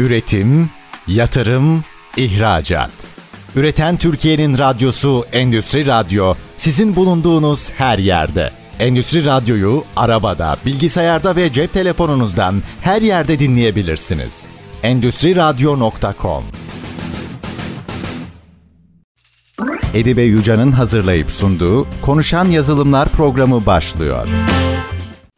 Üretim, yatırım, ihracat. Üreten Türkiye'nin radyosu Endüstri Radyo sizin bulunduğunuz her yerde. Endüstri Radyo'yu arabada, bilgisayarda ve cep telefonunuzdan her yerde dinleyebilirsiniz. Endüstri Radyo.com Edibe Yuca'nın hazırlayıp sunduğu Konuşan Yazılımlar programı başlıyor.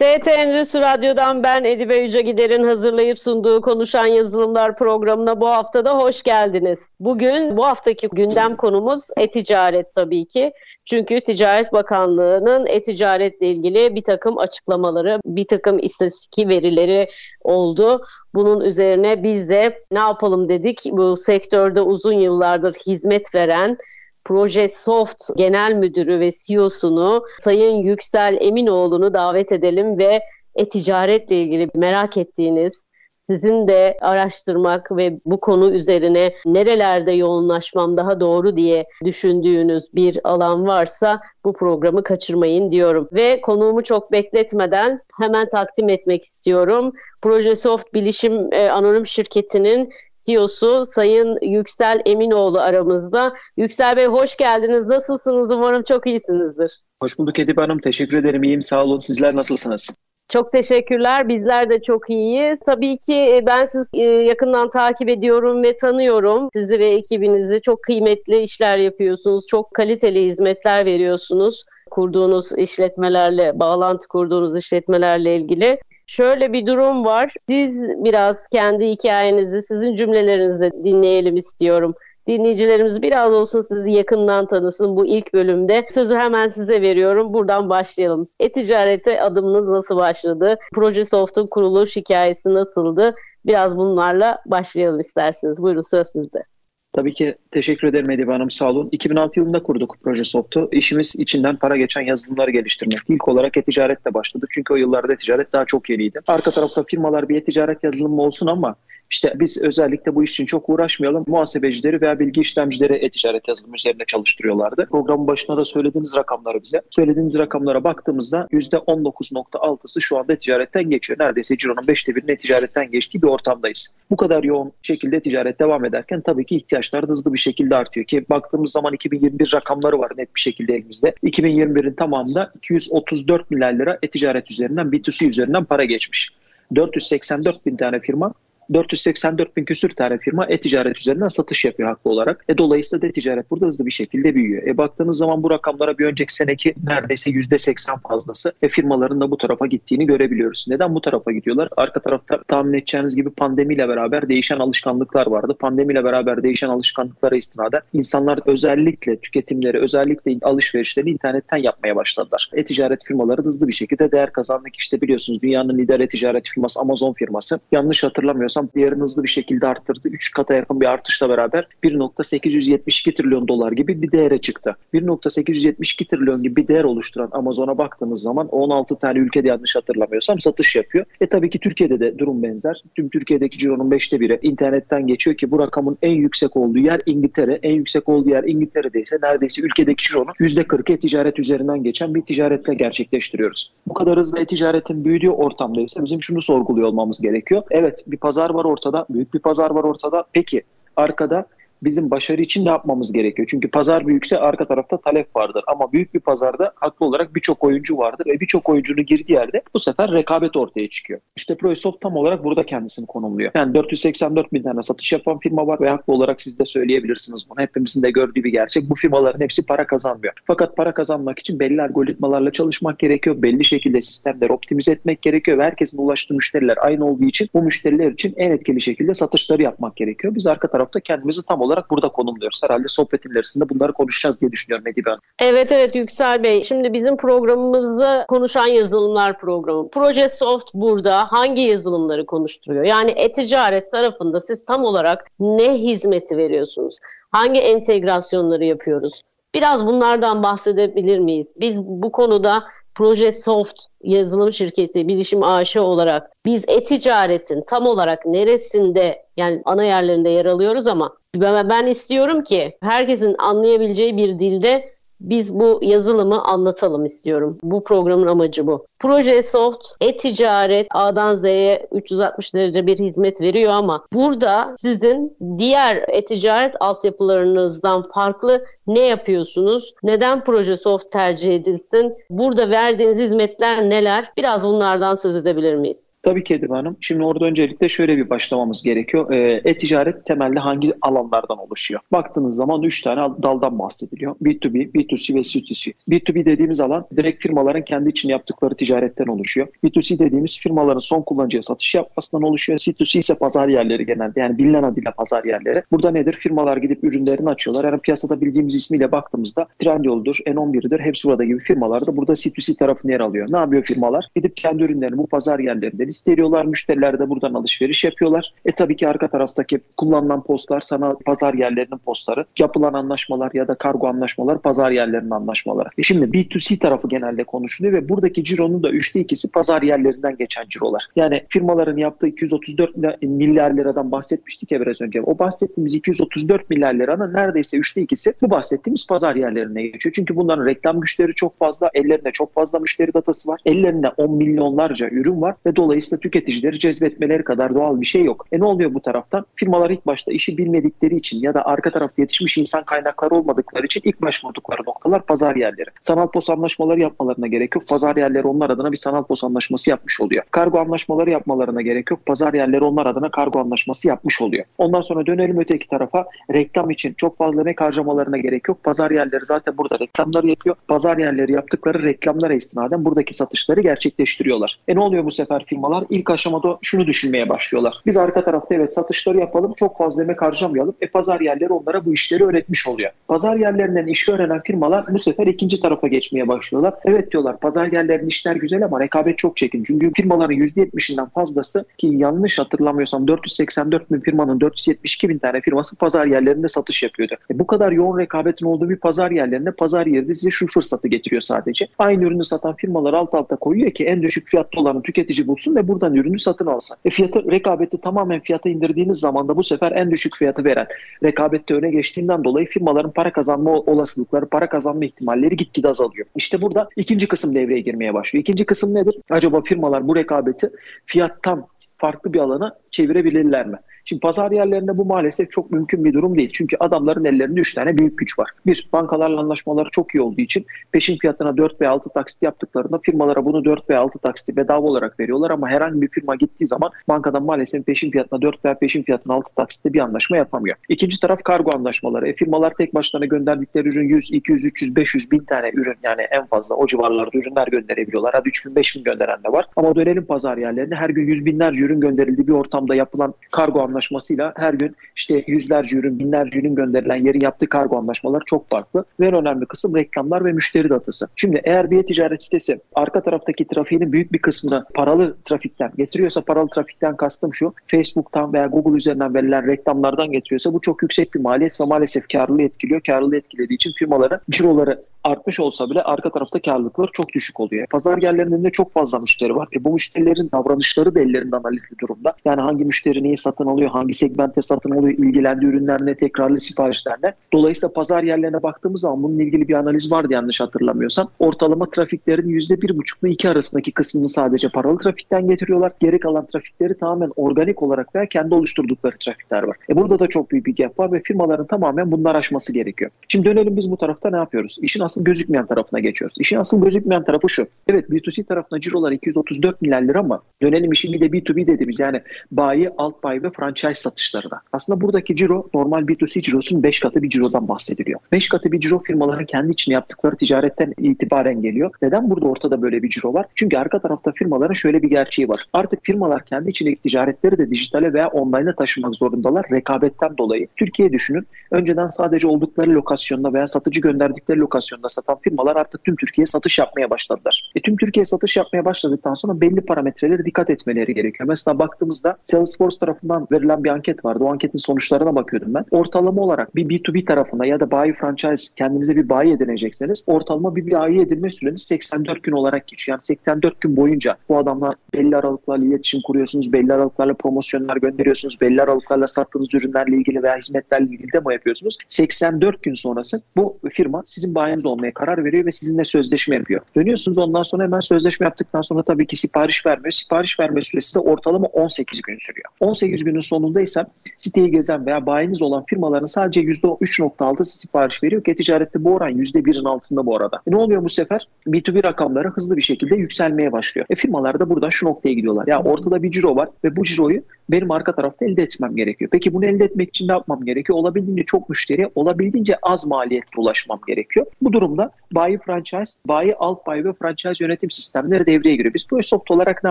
TT Endüstri Radyo'dan ben Edibe Yüce Gider'in hazırlayıp sunduğu Konuşan Yazılımlar programına bu haftada hoş geldiniz. Bugün bu haftaki gündem konumuz e-ticaret tabii ki. Çünkü Ticaret Bakanlığı'nın e-ticaretle ilgili bir takım açıklamaları, bir takım istatistik verileri oldu. Bunun üzerine biz de ne yapalım dedik. Bu sektörde uzun yıllardır hizmet veren Proje Soft Genel Müdürü ve CEO'sunu Sayın Yüksel Eminoğlu'nu davet edelim ve e-ticaretle ilgili merak ettiğiniz, sizin de araştırmak ve bu konu üzerine nerelerde yoğunlaşmam daha doğru diye düşündüğünüz bir alan varsa bu programı kaçırmayın diyorum. Ve konuğumu çok bekletmeden hemen takdim etmek istiyorum. Projesoft Bilişim e, Anonim Şirketi'nin CEO'su Sayın Yüksel Eminoğlu aramızda. Yüksel Bey hoş geldiniz. Nasılsınız? Umarım çok iyisinizdir. Hoş bulduk Edip Hanım. Teşekkür ederim. İyiyim. Sağ olun. Sizler nasılsınız? Çok teşekkürler. Bizler de çok iyiyiz. Tabii ki e, ben sizi e, yakından takip ediyorum ve tanıyorum. Sizi ve ekibinizi çok kıymetli işler yapıyorsunuz. Çok kaliteli hizmetler veriyorsunuz. Kurduğunuz işletmelerle, bağlantı kurduğunuz işletmelerle ilgili. Şöyle bir durum var. Siz biraz kendi hikayenizi sizin cümlelerinizle dinleyelim istiyorum. Dinleyicilerimiz biraz olsun sizi yakından tanısın bu ilk bölümde. Sözü hemen size veriyorum. Buradan başlayalım. E-ticarete adımınız nasıl başladı? Proje Soft'un kuruluş hikayesi nasıldı? Biraz bunlarla başlayalım isterseniz. Buyurun söz sizde. Tabii ki teşekkür ederim Edip Hanım sağ olun. 2006 yılında kurduk Proje Soft'u. İşimiz içinden para geçen yazılımları geliştirmek. İlk olarak e-ticaretle başladık. Çünkü o yıllarda e-ticaret daha çok yeniydi. Arka tarafta firmalar bir e-ticaret yazılımı olsun ama işte biz özellikle bu iş için çok uğraşmayalım. Muhasebecileri veya bilgi işlemcileri e-ticaret yazılımı üzerine çalıştırıyorlardı. Programın başına da söylediğiniz rakamları bize. Söylediğiniz rakamlara baktığımızda %19.6'sı şu anda ticaretten geçiyor. Neredeyse cironun 5'te birinin ticaretten geçtiği bir ortamdayız. Bu kadar yoğun şekilde ticaret devam ederken tabii ki ihtiyaçlar hızlı bir şekilde artıyor ki baktığımız zaman 2021 rakamları var net bir şekilde elimizde. 2021'in tamamında 234 milyar lira e-ticaret üzerinden B2C üzerinden para geçmiş. 484 bin tane firma 484 bin küsür tane firma e-ticaret üzerinden satış yapıyor haklı olarak. E, dolayısıyla da e-ticaret burada hızlı bir şekilde büyüyor. E, baktığınız zaman bu rakamlara bir önceki seneki neredeyse %80 fazlası e, firmaların da bu tarafa gittiğini görebiliyoruz. Neden bu tarafa gidiyorlar? Arka tarafta tahmin edeceğiniz gibi pandemiyle beraber değişen alışkanlıklar vardı. Pandemiyle beraber değişen alışkanlıklara istinaden insanlar özellikle tüketimleri, özellikle alışverişlerini internetten yapmaya başladılar. E-ticaret firmaları hızlı bir şekilde değer kazandık. İşte biliyorsunuz dünyanın lider e-ticaret firması Amazon firması. Yanlış hatırlamıyorsam Amerikan değerini hızlı bir şekilde arttırdı. 3 kata yakın bir artışla beraber 1.872 trilyon dolar gibi bir değere çıktı. 1.872 trilyon gibi bir değer oluşturan Amazon'a baktığımız zaman 16 tane ülkede yanlış hatırlamıyorsam satış yapıyor. E tabii ki Türkiye'de de durum benzer. Tüm Türkiye'deki cironun 5'te biri internetten geçiyor ki bu rakamın en yüksek olduğu yer İngiltere. En yüksek olduğu yer İngiltere'de ise neredeyse ülkedeki cironun %40'ı ticaret üzerinden geçen bir ticaretle gerçekleştiriyoruz. Bu kadar hızlı e-ticaretin büyüdüğü ortamda ise bizim şunu sorguluyor olmamız gerekiyor. Evet bir pazar var ortada, büyük bir pazar var ortada. Peki arkada bizim başarı için ne yapmamız gerekiyor? Çünkü pazar büyükse arka tarafta talep vardır. Ama büyük bir pazarda haklı olarak birçok oyuncu vardır ve birçok oyuncunun girdiği yerde bu sefer rekabet ortaya çıkıyor. İşte Prosoft tam olarak burada kendisini konumluyor. Yani 484 bin tane satış yapan firma var ve haklı olarak siz de söyleyebilirsiniz bunu. Hepimizin de gördüğü bir gerçek. Bu firmaların hepsi para kazanmıyor. Fakat para kazanmak için belli algoritmalarla çalışmak gerekiyor. Belli şekilde sistemleri optimize etmek gerekiyor ve herkesin ulaştığı müşteriler aynı olduğu için bu müşteriler için en etkili şekilde satışları yapmak gerekiyor. Biz arka tarafta kendimizi tam olarak olarak burada konumluyoruz. Herhalde sohbetin ilerisinde bunları konuşacağız diye düşünüyorum Edibe Hanım. Evet evet Yüksel Bey. Şimdi bizim programımızı konuşan yazılımlar programı. Proje Soft burada hangi yazılımları konuşturuyor? Yani e-ticaret tarafında siz tam olarak ne hizmeti veriyorsunuz? Hangi entegrasyonları yapıyoruz? Biraz bunlardan bahsedebilir miyiz? Biz bu konuda Proje Soft yazılım şirketi, bilişim AŞ olarak biz e-ticaretin tam olarak neresinde yani ana yerlerinde yer alıyoruz ama ben istiyorum ki herkesin anlayabileceği bir dilde biz bu yazılımı anlatalım istiyorum. Bu programın amacı bu. Proje Soft e-ticaret A'dan Z'ye 360 derece bir hizmet veriyor ama burada sizin diğer e-ticaret altyapılarınızdan farklı ne yapıyorsunuz? Neden Proje Soft tercih edilsin? Burada verdiğiniz hizmetler neler? Biraz bunlardan söz edebilir miyiz? Tabii ki Edip Hanım. Şimdi orada öncelikle şöyle bir başlamamız gerekiyor. Ee, e-ticaret temelde hangi alanlardan oluşuyor? Baktığınız zaman 3 tane daldan bahsediliyor. B2B, B2C ve C2C. B2B dediğimiz alan direkt firmaların kendi için yaptıkları ticaretten oluşuyor. B2C dediğimiz firmaların son kullanıcıya satış yapmasından oluşuyor. C2C ise pazar yerleri genelde. Yani bilinen adıyla pazar yerleri. Burada nedir? Firmalar gidip ürünlerini açıyorlar. Yani piyasada bildiğimiz ismiyle baktığımızda Trendyol'dur, N11'dir, hepsi burada gibi firmalar da burada C2C tarafını yer alıyor. Ne yapıyor firmalar? Gidip kendi ürünlerini bu pazar yerlerinde listeliyorlar. Müşteriler de buradan alışveriş yapıyorlar. E tabii ki arka taraftaki kullanılan postlar sana pazar yerlerinin postları. Yapılan anlaşmalar ya da kargo anlaşmalar pazar yerlerinin anlaşmaları. E şimdi B2C tarafı genelde konuşuluyor ve buradaki cironun da üçte ikisi pazar yerlerinden geçen cirolar. Yani firmaların yaptığı 234 milyar liradan bahsetmiştik ya biraz önce. O bahsettiğimiz 234 milyar liranın neredeyse üçte ikisi bu bahsettiğimiz pazar yerlerine geçiyor. Çünkü bunların reklam güçleri çok fazla, ellerinde çok fazla müşteri datası var. Ellerinde 10 milyonlarca ürün var ve dolayısıyla dolayısıyla tüketicileri cezbetmeleri kadar doğal bir şey yok. E ne oluyor bu taraftan? Firmalar ilk başta işi bilmedikleri için ya da arka tarafta yetişmiş insan kaynakları olmadıkları için ilk başvurdukları noktalar pazar yerleri. Sanal pos anlaşmaları yapmalarına gerek yok. Pazar yerleri onlar adına bir sanal pos anlaşması yapmış oluyor. Kargo anlaşmaları yapmalarına gerek yok. Pazar yerleri onlar adına kargo anlaşması yapmış oluyor. Ondan sonra dönelim öteki tarafa. Reklam için çok fazla ne harcamalarına gerek yok. Pazar yerleri zaten burada reklamları yapıyor. Pazar yerleri yaptıkları reklamlara istinaden buradaki satışları gerçekleştiriyorlar. E ne oluyor bu sefer firmalar? Firmalar ilk aşamada şunu düşünmeye başlıyorlar. Biz arka tarafta evet satışları yapalım, çok fazla emek harcamayalım. E pazar yerleri onlara bu işleri öğretmiş oluyor. Pazar yerlerinden işi öğrenen firmalar bu sefer ikinci tarafa geçmeye başlıyorlar. Evet diyorlar pazar yerlerinin işler güzel ama rekabet çok çekin. Çünkü firmaların %70'inden fazlası ki yanlış hatırlamıyorsam 484 bin firmanın 472 bin tane firması pazar yerlerinde satış yapıyordu. E bu kadar yoğun rekabetin olduğu bir pazar yerlerinde pazar yeri de size şu fırsatı getiriyor sadece. Aynı ürünü satan firmalar alt alta koyuyor ki en düşük fiyatlı olanı tüketici bulsun ve buradan ürünü satın alsa. E fiyatı, rekabeti tamamen fiyata indirdiğiniz zaman da bu sefer en düşük fiyatı veren rekabette öne geçtiğinden dolayı firmaların para kazanma olasılıkları, para kazanma ihtimalleri gitgide azalıyor. İşte burada ikinci kısım devreye girmeye başlıyor. İkinci kısım nedir? Acaba firmalar bu rekabeti fiyattan farklı bir alana çevirebilirler mi? Şimdi pazar yerlerinde bu maalesef çok mümkün bir durum değil. Çünkü adamların ellerinde 3 tane büyük güç var. Bir, bankalarla anlaşmaları çok iyi olduğu için peşin fiyatına 4 veya 6 taksit yaptıklarında firmalara bunu 4 veya 6 taksiti bedava olarak veriyorlar ama herhangi bir firma gittiği zaman bankadan maalesef peşin fiyatına 4 veya peşin fiyatına 6 taksitte bir anlaşma yapamıyor. İkinci taraf kargo anlaşmaları. E, firmalar tek başlarına gönderdikleri ürün 100, 200, 300, 500 bin tane ürün yani en fazla o civarlarda ürünler gönderebiliyorlar. Hadi 3 bin, 5 bin gönderen de var. Ama dönelim pazar yerlerine her gün yüz binlerce ürün gönderildiği bir ortamda yapılan kargo anlaşmasıyla her gün işte yüzlerce ürün, binlerce ürün gönderilen yerin yaptığı kargo anlaşmaları çok farklı. Ve en önemli kısım reklamlar ve müşteri datası. Şimdi eğer bir ticaret sitesi arka taraftaki trafiğinin büyük bir kısmını paralı trafikten getiriyorsa paralı trafikten kastım şu Facebook'tan veya Google üzerinden verilen reklamlardan getiriyorsa bu çok yüksek bir maliyet ve maalesef karlılığı etkiliyor. Karlılığı etkilediği için firmaların ciroları artmış olsa bile arka tarafta karlılıkları çok düşük oluyor. Pazar yerlerinde çok fazla müşteri var. E bu müşterilerin davranışları da ellerinde analizli durumda. Yani hangi müşteri neyi satın alıyor, hangi segmente satın alıyor, ilgilendiği ürünler ne, tekrarlı siparişler ne. Dolayısıyla pazar yerlerine baktığımız zaman bununla ilgili bir analiz vardı yanlış hatırlamıyorsam. Ortalama trafiklerin %1,5 ile 2 arasındaki kısmını sadece paralı trafikten getiriyorlar. Geri kalan trafikleri tamamen organik olarak veya kendi oluşturdukları trafikler var. E burada da çok büyük bir gap var ve firmaların tamamen bunları aşması gerekiyor. Şimdi dönelim biz bu tarafta ne yapıyoruz? İşin asıl gözükmeyen tarafına geçiyoruz. İşin asıl gözükmeyen tarafı şu. Evet B2C tarafında cirolar 234 milyar lira ama dönelim işin bir de B2B dediğimiz yani bayi, alt bayi ve franchise satışlarına. Aslında buradaki ciro normal B2C cirosunun 5 katı bir cirodan bahsediliyor. 5 katı bir ciro firmaların kendi içine yaptıkları ticaretten itibaren geliyor. Neden burada ortada böyle bir ciro var? Çünkü arka tarafta firmaların şöyle bir gerçeği var. Artık firmalar kendi içindeki ticaretleri de dijitale veya online'a taşımak zorundalar rekabetten dolayı. Türkiye düşünün. Önceden sadece oldukları lokasyonda veya satıcı gönderdikleri lokasyonda firmalarında satan firmalar artık tüm Türkiye'ye satış yapmaya başladılar. E tüm Türkiye satış yapmaya başladıktan sonra belli parametrelere dikkat etmeleri gerekiyor. Mesela baktığımızda Salesforce tarafından verilen bir anket vardı. O anketin sonuçlarına bakıyordum ben. Ortalama olarak bir B2B tarafına ya da bayi franchise kendinize bir bayi edinecekseniz ortalama bir bayi edinme süreniz 84 gün olarak geçiyor. Yani 84 gün boyunca bu adamla belli aralıklarla iletişim kuruyorsunuz, belli aralıklarla promosyonlar gönderiyorsunuz, belli aralıklarla sattığınız ürünlerle ilgili veya hizmetlerle ilgili demo yapıyorsunuz. 84 gün sonrası bu firma sizin bayiniz olmaya karar veriyor ve sizinle sözleşme yapıyor. Dönüyorsunuz ondan sonra hemen sözleşme yaptıktan sonra tabii ki sipariş vermiyor. Sipariş verme süresi de ortalama 18 gün sürüyor. 18 günün sonunda ise siteyi gezen veya bayiniz olan firmaların sadece %3.6'sı sipariş veriyor ki ticarette bu oran %1'in altında bu arada. E ne oluyor bu sefer? B2B rakamları hızlı bir şekilde yükselmeye başlıyor. E firmalar da buradan şu noktaya gidiyorlar. Ya ortada bir ciro var ve bu ciroyu benim arka tarafta elde etmem gerekiyor. Peki bunu elde etmek için ne yapmam gerekiyor? Olabildiğince çok müşteriye, olabildiğince az maliyetle ulaşmam gerekiyor. Bu durumda bayi franchise, bayi alt bayi ve franchise yönetim sistemleri devreye giriyor. Biz bu soft olarak ne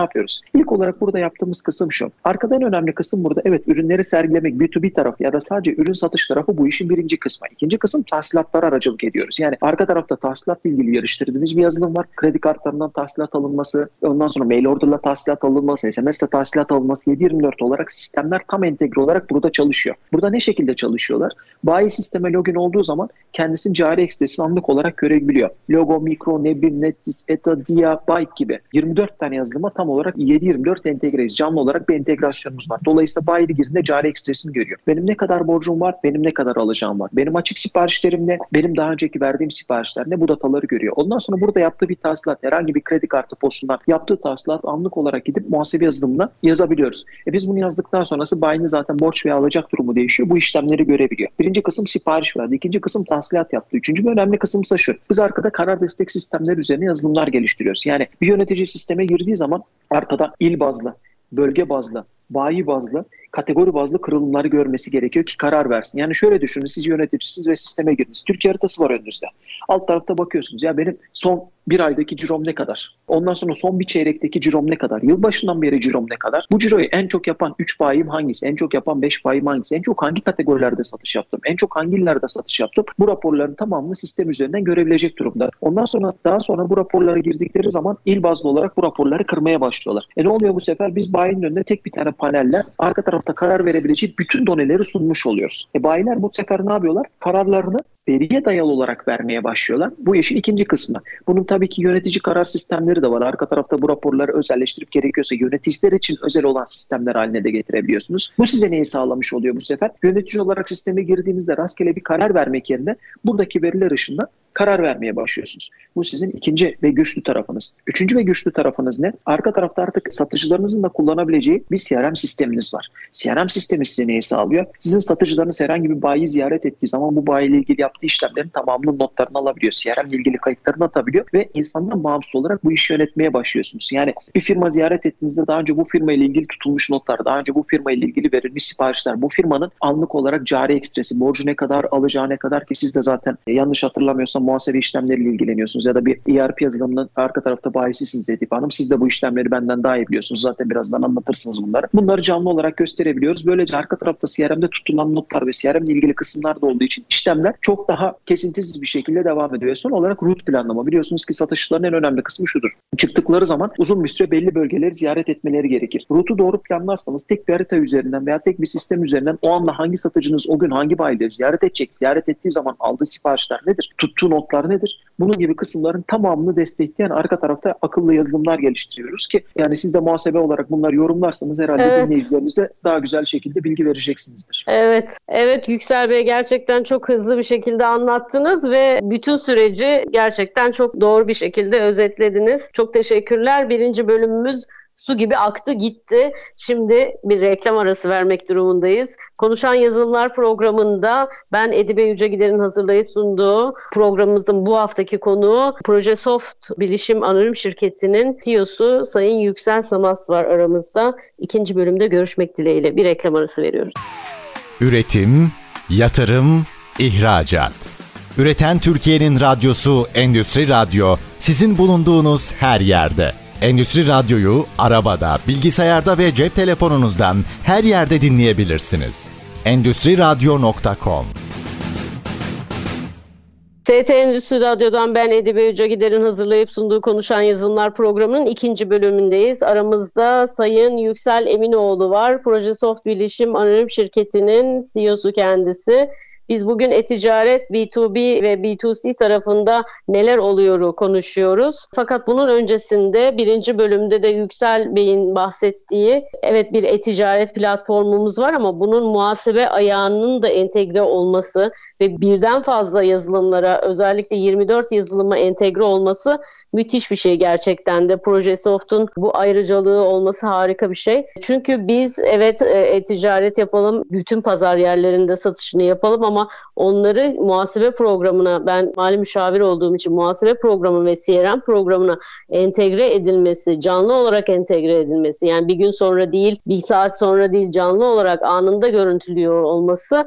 yapıyoruz? İlk olarak burada yaptığımız kısım şu. Arkadan önemli kısım burada evet ürünleri sergilemek B2B tarafı ya da sadece ürün satış tarafı bu işin birinci kısmı. İkinci kısım tahsilatlara aracılık ediyoruz. Yani arka tarafta tahsilatla ilgili geliştirdiğimiz bir yazılım var. Kredi kartlarından tahsilat alınması, ondan sonra mail order'la tahsilat alınması, SMS'le tahsilat alınması 7-24 olarak sistemler tam entegre olarak burada çalışıyor. Burada ne şekilde çalışıyorlar? Bayi sisteme login olduğu zaman kendisini cari ekstresini anlık olarak görebiliyor. Logo, Mikro, Nebim, Netis, ETA, Dia, Byte gibi 24 tane yazılıma tam olarak 7-24 entegreyiz. Canlı olarak bir entegrasyonumuz var. Dolayısıyla bayi girdiğinde cari ekstresini görüyor. Benim ne kadar borcum var, benim ne kadar alacağım var. Benim açık siparişlerim ne, benim daha önceki verdiğim siparişler ne bu dataları görüyor. Ondan sonra burada yaptığı bir tahsilat, herhangi bir kredi kartı postundan yaptığı tahsilat anlık olarak gidip muhasebe yazılımına yazabiliyoruz. E biz bunu yazdıktan sonrası bayinin zaten borç veya alacak durumu değişiyor. Bu işlemleri görebiliyor. Birinci kısım sipariş verdi. ikinci kısım tahsilat yaptı. Üçüncü bir önemli kısım ise şu. Biz arkada karar destek sistemleri üzerine yazılımlar geliştiriyoruz. Yani bir yönetici sisteme girdiği zaman arkada il bazlı, bölge bazlı, bayi bazlı, kategori bazlı kırılımları görmesi gerekiyor ki karar versin. Yani şöyle düşünün siz yöneticisiniz ve sisteme girdiniz. Türkiye haritası var önünüzde. Alt tarafta bakıyorsunuz ya benim son bir aydaki cirom ne kadar? Ondan sonra son bir çeyrekteki cirom ne kadar? Yılbaşından beri cirom ne kadar? Bu ciroyu en çok yapan 3 bayim hangisi? En çok yapan 5 bayim hangisi? En çok hangi kategorilerde satış yaptım? En çok hangi illerde satış yaptım? Bu raporların tamamını sistem üzerinden görebilecek durumda. Ondan sonra daha sonra bu raporlara girdikleri zaman il bazlı olarak bu raporları kırmaya başlıyorlar. E ne oluyor bu sefer? Biz bayinin önünde tek bir tane panelle arka tarafta karar verebileceği bütün doneleri sunmuş oluyoruz. E bayiler bu sefer ne yapıyorlar? Kararlarını veriye dayalı olarak vermeye başlıyorlar. Bu işin ikinci kısmı. Bunun tabii ki yönetici karar sistemleri de var. Arka tarafta bu raporları özelleştirip gerekiyorsa yöneticiler için özel olan sistemler haline de getirebiliyorsunuz. Bu size neyi sağlamış oluyor bu sefer? Yönetici olarak sisteme girdiğinizde rastgele bir karar vermek yerine buradaki veriler ışığında karar vermeye başlıyorsunuz. Bu sizin ikinci ve güçlü tarafınız. Üçüncü ve güçlü tarafınız ne? Arka tarafta artık satıcılarınızın da kullanabileceği bir CRM sisteminiz var. CRM sistemi size neyi sağlıyor? Sizin satıcılarınız herhangi bir bayi ziyaret ettiği zaman bu bayiyle ilgili yaptığı işlemlerin tamamının notlarını alabiliyor. CRM ile ilgili kayıtlarını atabiliyor ve insandan bağımsız olarak bu işi yönetmeye başlıyorsunuz. Yani bir firma ziyaret ettiğinizde daha önce bu firma ile ilgili tutulmuş notlar, daha önce bu firma ile ilgili verilmiş siparişler, bu firmanın anlık olarak cari ekstresi, borcu ne kadar, alacağı ne kadar ki siz de zaten yanlış hatırlamıyorsam muhasebe işlemleriyle ilgileniyorsunuz ya da bir ERP yazılımının arka tarafta bayisisiniz Edip Hanım. Siz de bu işlemleri benden daha iyi biliyorsunuz. Zaten birazdan anlatırsınız bunları. Bunları canlı olarak gösterebiliyoruz. Böylece arka tarafta CRM'de tutulan notlar ve CRM ile ilgili kısımlar da olduğu için işlemler çok daha kesintisiz bir şekilde devam ediyor. Son olarak root planlama. Biliyorsunuz ki satışların en önemli kısmı şudur. Çıktıkları zaman uzun bir süre belli bölgeleri ziyaret etmeleri gerekir. Route'u doğru planlarsanız tek bir harita üzerinden veya tek bir sistem üzerinden o anda hangi satıcınız o gün hangi bayileri ziyaret edecek, ziyaret ettiği zaman aldığı siparişler nedir, tuttuğu notlar nedir? Bunun gibi kısımların tamamını destekleyen arka tarafta akıllı yazılımlar geliştiriyoruz ki yani siz de muhasebe olarak bunları yorumlarsanız herhalde evet. dinleyicilerinize daha güzel şekilde bilgi vereceksinizdir. Evet, evet Yüksel Bey gerçekten çok hızlı bir şekilde anlattınız ve bütün süreci gerçekten çok doğru bir şekilde özetlediniz. Çok teşekkürler. Birinci bölümümüz su gibi aktı gitti. Şimdi bir reklam arası vermek durumundayız. Konuşan Yazılımlar programında ben Edibe Yüce Gider'in hazırlayıp sunduğu programımızın bu haftaki konuğu Proje Soft Bilişim Anonim Şirketi'nin CEO'su Sayın Yüksel Samas var aramızda. İkinci bölümde görüşmek dileğiyle bir reklam arası veriyoruz. Üretim, yatırım, ihracat. Üreten Türkiye'nin radyosu Endüstri Radyo sizin bulunduğunuz her yerde. Endüstri Radyo'yu arabada, bilgisayarda ve cep telefonunuzdan her yerde dinleyebilirsiniz. Endüstri Radyo.com TT Endüstri Radyo'dan ben Edibe Yüce Gider'in hazırlayıp sunduğu Konuşan Yazılımlar programının ikinci bölümündeyiz. Aramızda Sayın Yüksel Eminoğlu var. Proje Soft Bilişim Anonim Şirketi'nin CEO'su kendisi. Biz bugün e-ticaret B2B ve B2C tarafında neler oluyoru konuşuyoruz. Fakat bunun öncesinde birinci bölümde de Yüksel Bey'in bahsettiği evet bir e-ticaret platformumuz var ama bunun muhasebe ayağının da entegre olması ve birden fazla yazılımlara özellikle 24 yazılıma entegre olması müthiş bir şey gerçekten de. Projesoft'un bu ayrıcalığı olması harika bir şey. Çünkü biz evet e-ticaret yapalım, bütün pazar yerlerinde satışını yapalım ama onları muhasebe programına ben mali müşavir olduğum için muhasebe programı ve CRM programına entegre edilmesi, canlı olarak entegre edilmesi yani bir gün sonra değil, bir saat sonra değil canlı olarak anında görüntülüyor olması